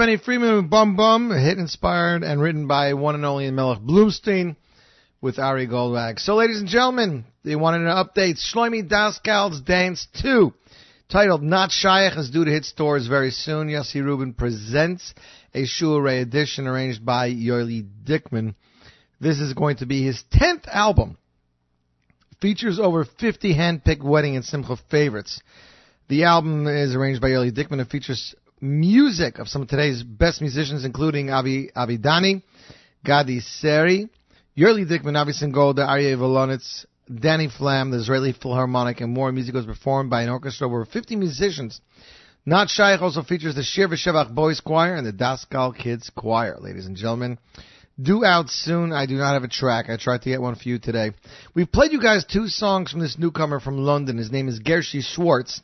Benny Friedman with Bum Bum, hit inspired and written by one and only Melech Bloomstein with Ari Goldwag. So, ladies and gentlemen, they wanted an update. Shloimi Daskal's Dance 2, titled Not Shaykh, is due to hit stores very soon. Yossi Rubin presents a Shuarei edition arranged by Yoeli Dickman. This is going to be his 10th album. Features over 50 hand-picked wedding and Simcha favorites. The album is arranged by Yoeli Dickman. and features music of some of today's best musicians, including Avi Avidani, Gadi Seri, Yoeli Dickman, Avi Singolda, Aryeh Volonitz, Danny Flam, the Israeli Philharmonic, and more. Music was performed by an orchestra of over 50 musicians. Not Shaykh also features the Shir V'Shevach Boys Choir and the Daskal Kids Choir, ladies and gentlemen. Due out soon. I do not have a track. I tried to get one for you today. We've played you guys two songs from this newcomer from London. His name is Gershi Schwartz.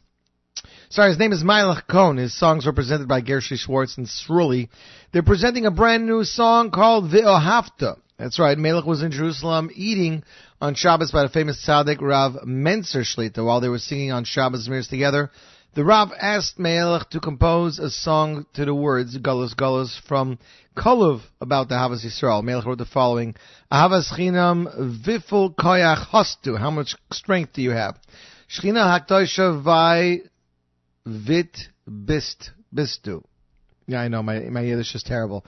Sorry, his name is Melech Cohn. His songs are presented by Gershi Schwartz and Sruli. They're presenting a brand new song called Ve'ohavta. That's right. Melech was in Jerusalem eating on Shabbos by the famous tzaddik Rav Menzer Shlita while they were singing on Shabbos mirrors together. The Rav asked Melech to compose a song to the words Gullus Gullus from Koluv about the Havas Yisrael. Melech wrote the following: Havas Chinam Viful Koyach Hostu. How much strength do you have? Shchina Haktoisha Vai Vit Bist Bistu. Yeah, I know my my Yiddish is terrible.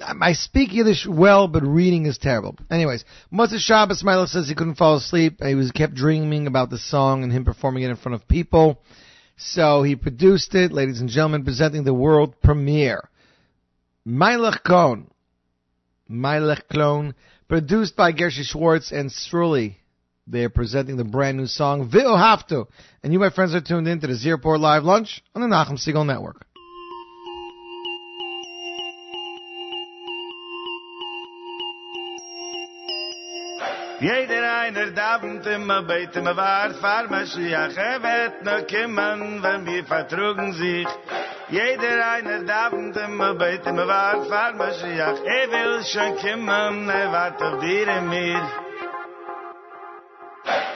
I speak Yiddish well, but reading is terrible. Anyways, Motzei Shabbos Milo says he couldn't fall asleep. He was kept dreaming about the song and him performing it in front of people. So he produced it, ladies and gentlemen, presenting the world premiere. Melech Cohn. Melech Cohn, produced by Gershi Schwartz and Sruli. They are presenting the brand new song, Ve'ohavto. And you, my friends, are tuned in to the Z Report Live Lunch on the Nachum Segal Network. Jeder einer fahr Mashiach, wenn wir vertrugen sich. Jeder einer fahr Mashiach, er schon er auf dir und mir.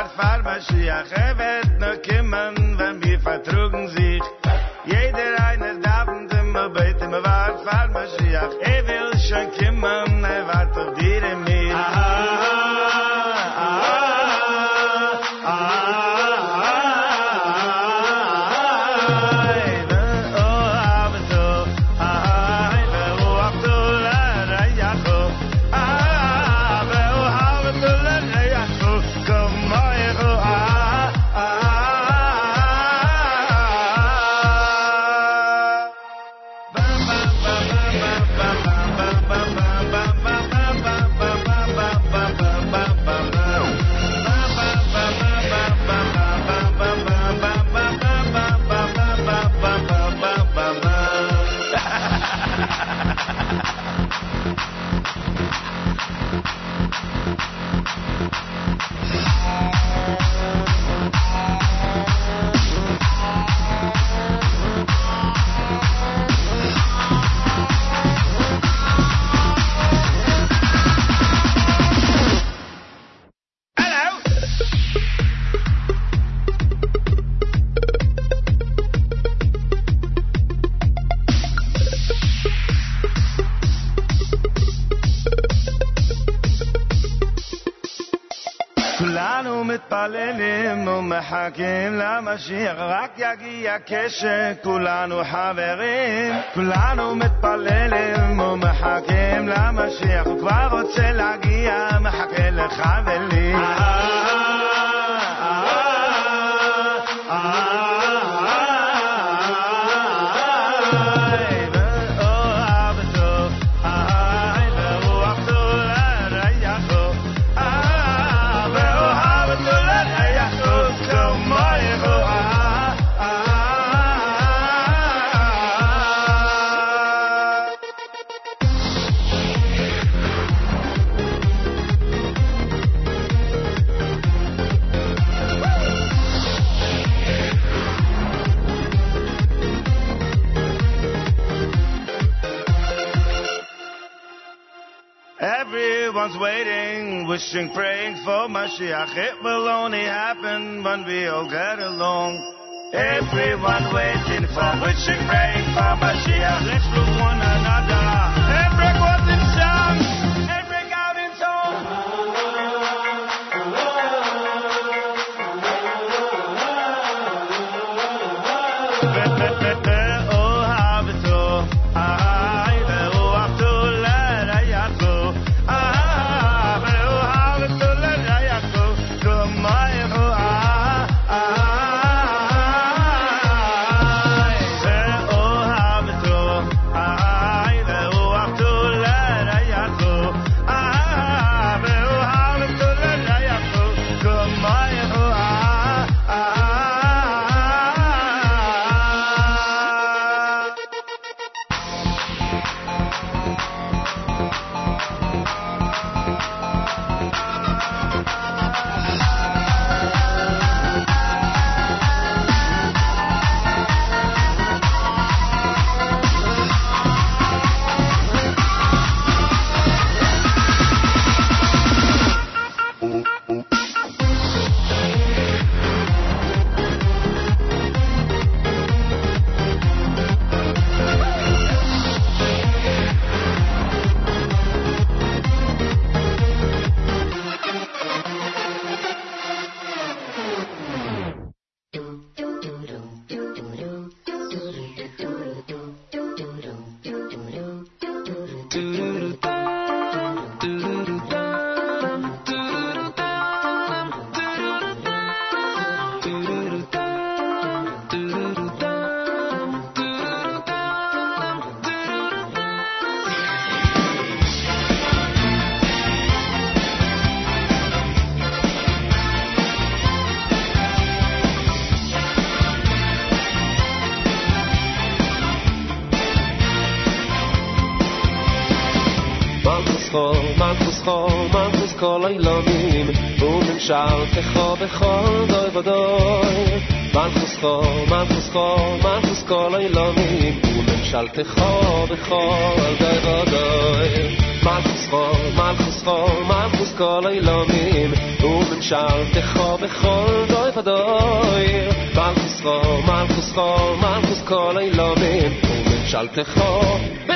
beten, me war fahr Mashiach, er wird noch kommen, wenn wir vertrugen sich. Jeder einer davent immer beten, me war fahr Mashiach, er will schon kommen, er wart auf ומחכים למשיח, רק יגיע כשכולנו חברים. כולנו מתפללים ומחכים למשיח, הוא כבר רוצה להגיע, מחכה לך ולי. wishing, praying for Mashiach. It will only happen when we all get along. Everyone waiting for, wishing, praying for Mashiach. Let's love one another. al te kho al da go mal kho mal kho mal kho kol ay lo min u men shal te mal kho mal kho mal kho kol ay lo min u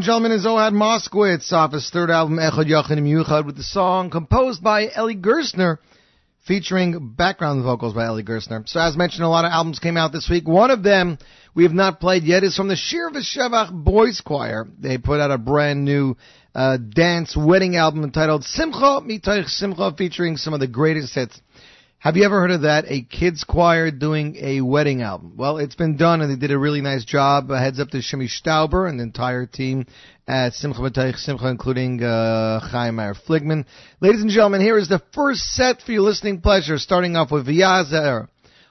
And gentlemen, is Ohad Moskowitz off his third album, Echad Yachanim Yuchad, with the song composed by Ellie Gerstner, featuring background vocals by Ellie Gerstner. So as mentioned, a lot of albums came out this week. One of them we have not played yet is from the Shir V'Shevach Boys Choir. They put out a brand new uh, dance wedding album entitled Simcha Mitoich Simcha, featuring some of the greatest hits. Have you ever heard of that? A kids choir doing a wedding album. Well, it's been done and they did a really nice job. Uh, heads up to Shimi Stauber and the entire team at Simcha Mitoich Simcha, including uh, Chaim Meyer Fligman. Ladies and gentlemen, here is the first set for your listening pleasure, starting off with Vyazer.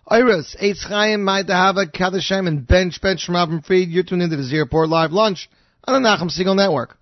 Iris, Eitz Chaim, Mai Dahava, Kadeshem, and Bench Bench from Avram Fried. You're tuned into the Z Report Live Lunch on the Nachum Segal Network.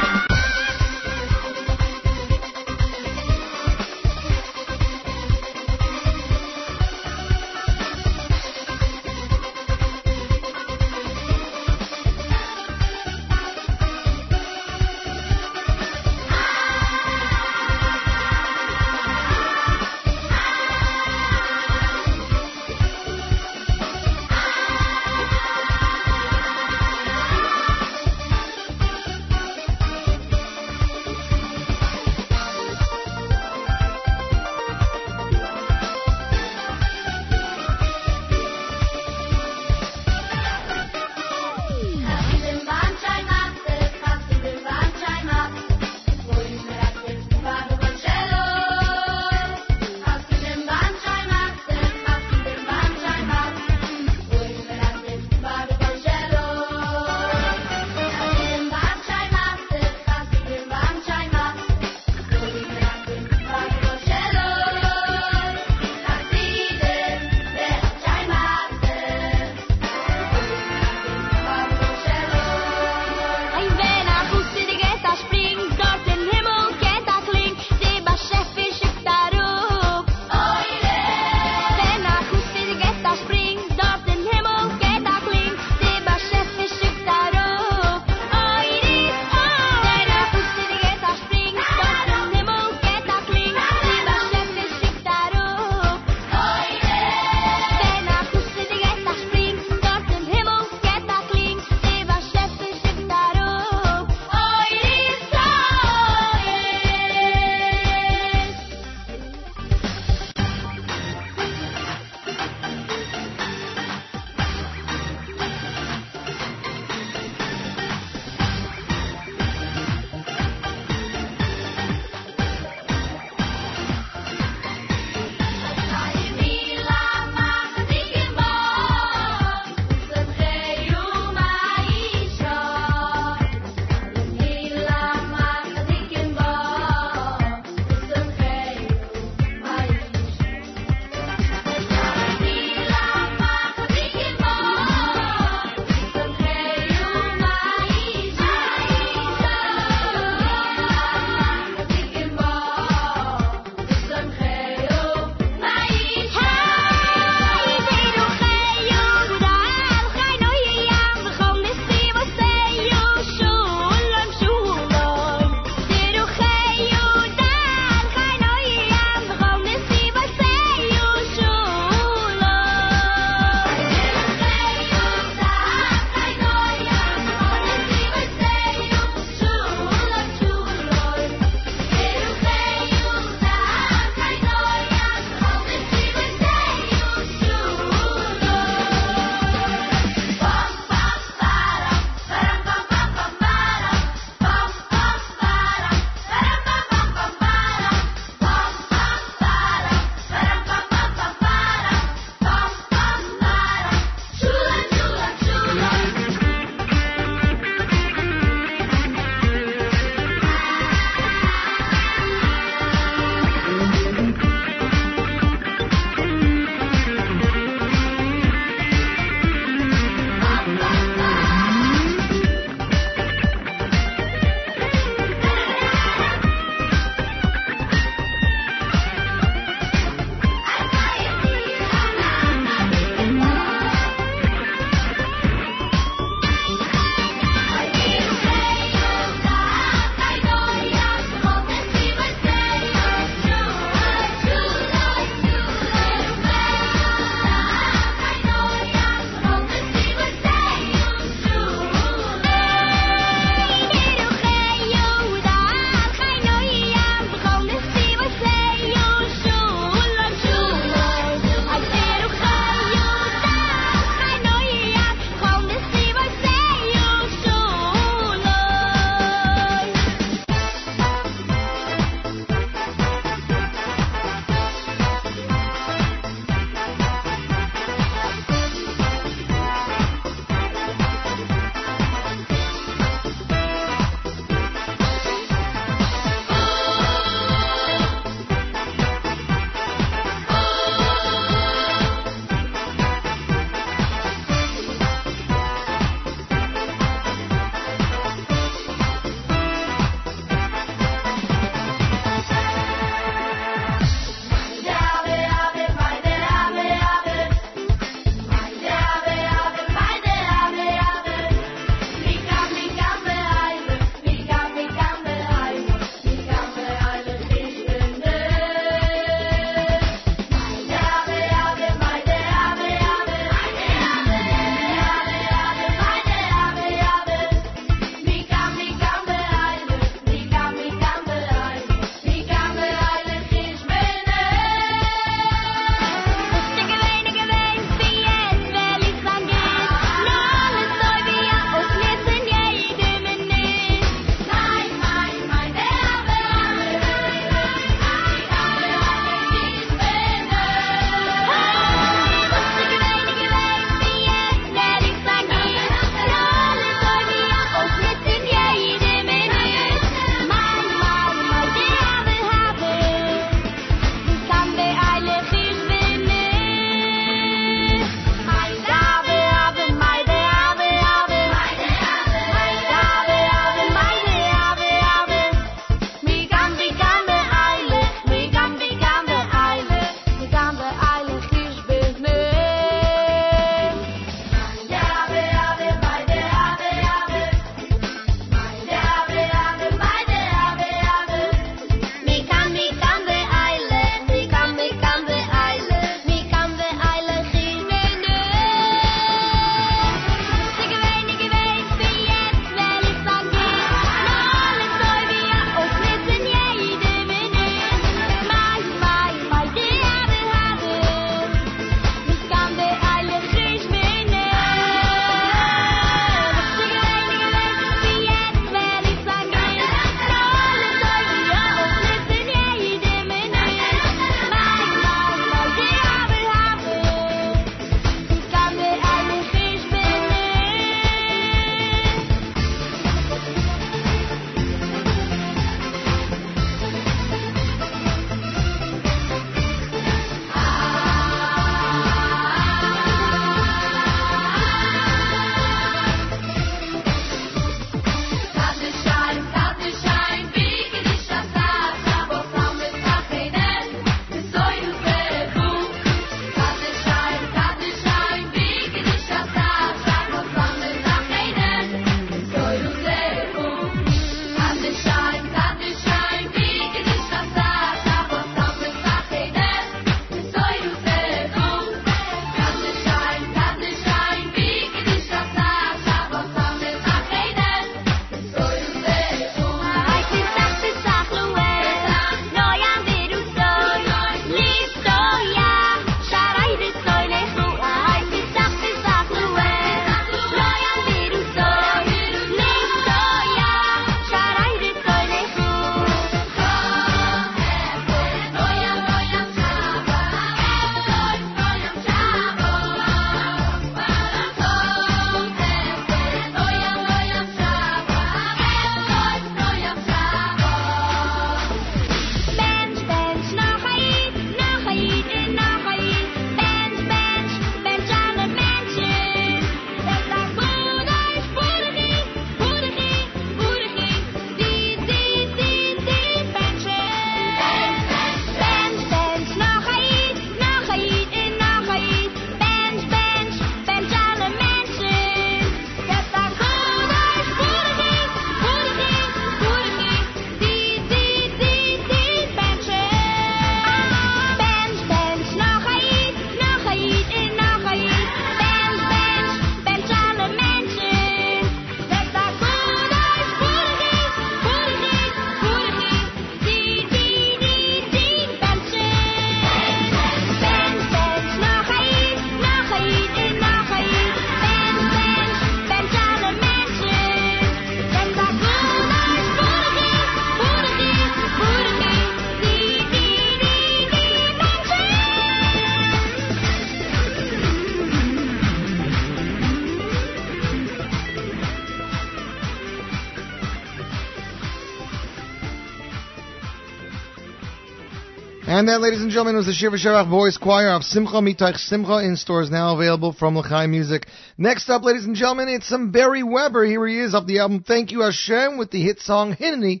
That, ladies and gentlemen, was the Shir V'Shevach Boys Choir of Simcha Mitoich Simcha in stores now available from Lachai Music. Next up, ladies and gentlemen, it's some Barry Weber. Here he is off the album Thank You Hashem with the hit song Hineni.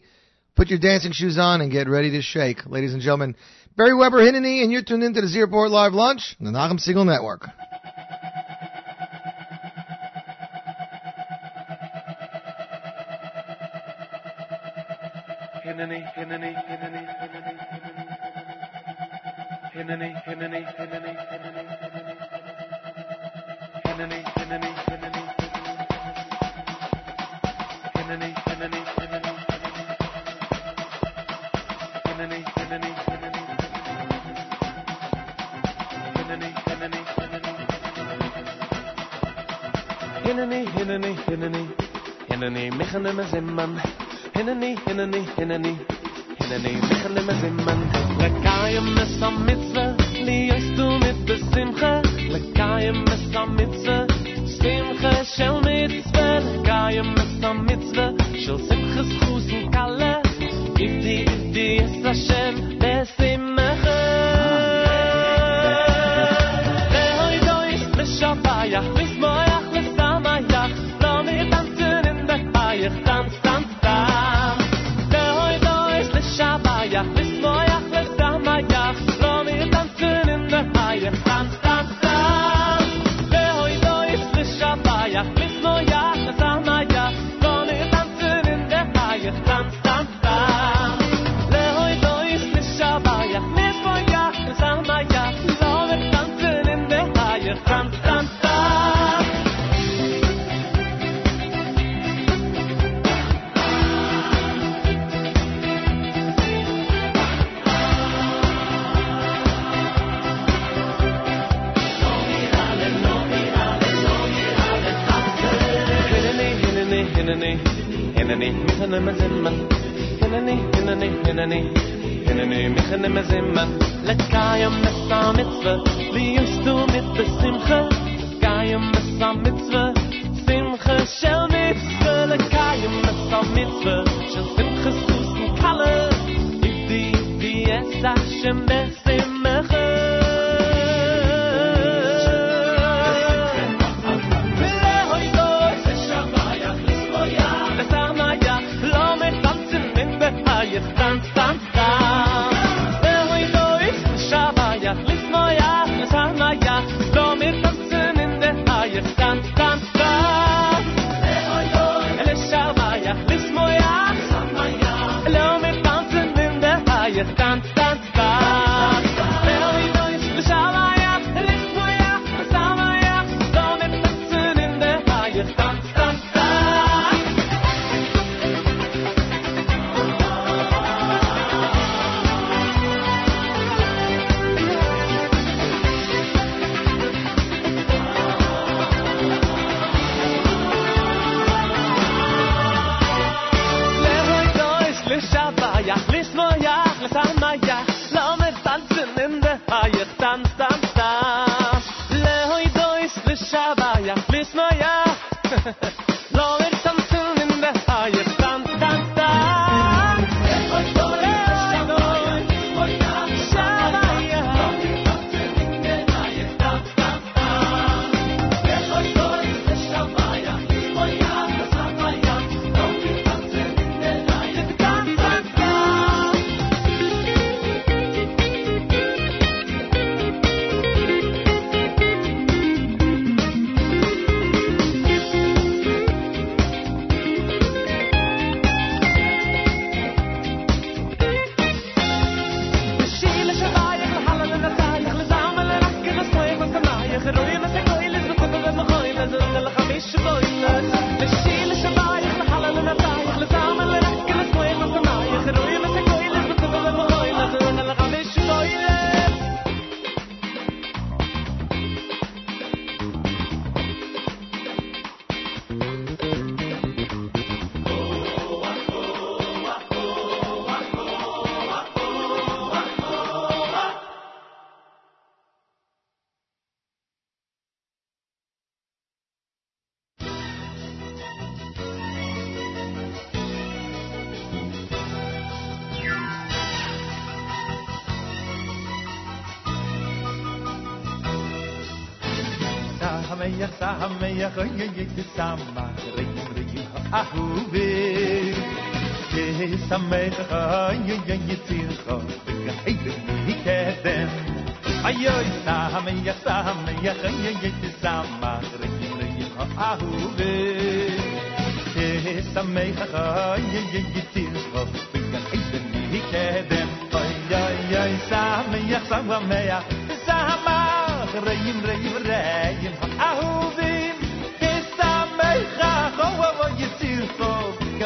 Put your dancing shoes on and get ready to shake, ladies and gentlemen. Barry Weber, Hineni, and you're tuned into the Z Report Live Lunch on the Nachum Segal Network. Hinnany, hinnany, hinnany, hinnany, mechanimism, hinnany, hinnany, hinnany. אני מחלם איזה מנהל לקיים מסמצווה להיות תומית בשמחה לקיים מסמצווה שמחה של מצווה לקיים מסמצווה של שמחה tama rein rein a huve ke samay kha ye ye ye tin kha ke hay de ni ke den ayo sa ham ye sa ham ye kha ye ye ti sama rein rein a huve ke samay kha ye ye ye tin kha ke hay de ni ke den ayo ayo sa ham ye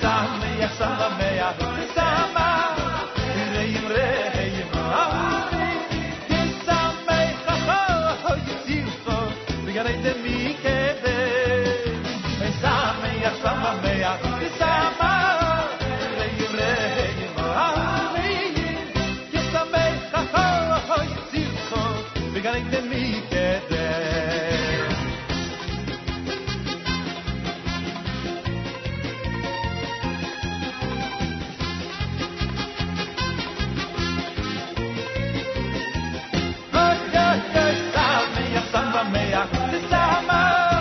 sameach sameach samach reim reim ahuvim kesamecha chowo yitzircho gam eiteni kerem sameach sameach samach reim reim ahuvim kesamecha chowo yitzircho gam eiteni kerem Yeah.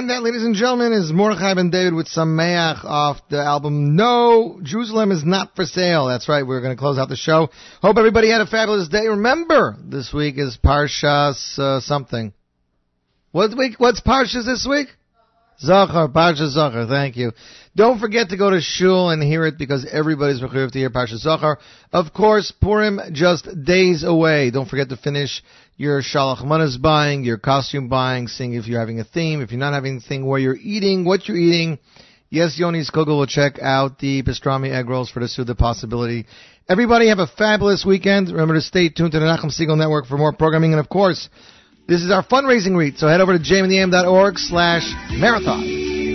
And that, ladies and gentlemen, is Mordechai Ben David with some Sameach off the album No, Jerusalem is not for sale. That's right, we're going to close out the show. Hope everybody had a fabulous day. Remember, this week is Parshas uh, something. What week? What's Parshas this week? Zachar, Parshas Zachar, thank you. Don't forget to go to Shul and hear it because everybody's required to hear Parshas Zachar. Of course, Purim just days away. Don't forget to finish your Shalach Manas buying, your costume buying, seeing if you're having a theme, if you're not having a theme, where you're eating, what you're eating. Yes, Yoni's Kogel will check out the pastrami egg rolls for the Suda possibility. Everybody have a fabulous weekend. Remember to stay tuned to the Nachum Segal Network for more programming. And of course, this is our fundraising read. So head over to jmintheam.org slash marathon.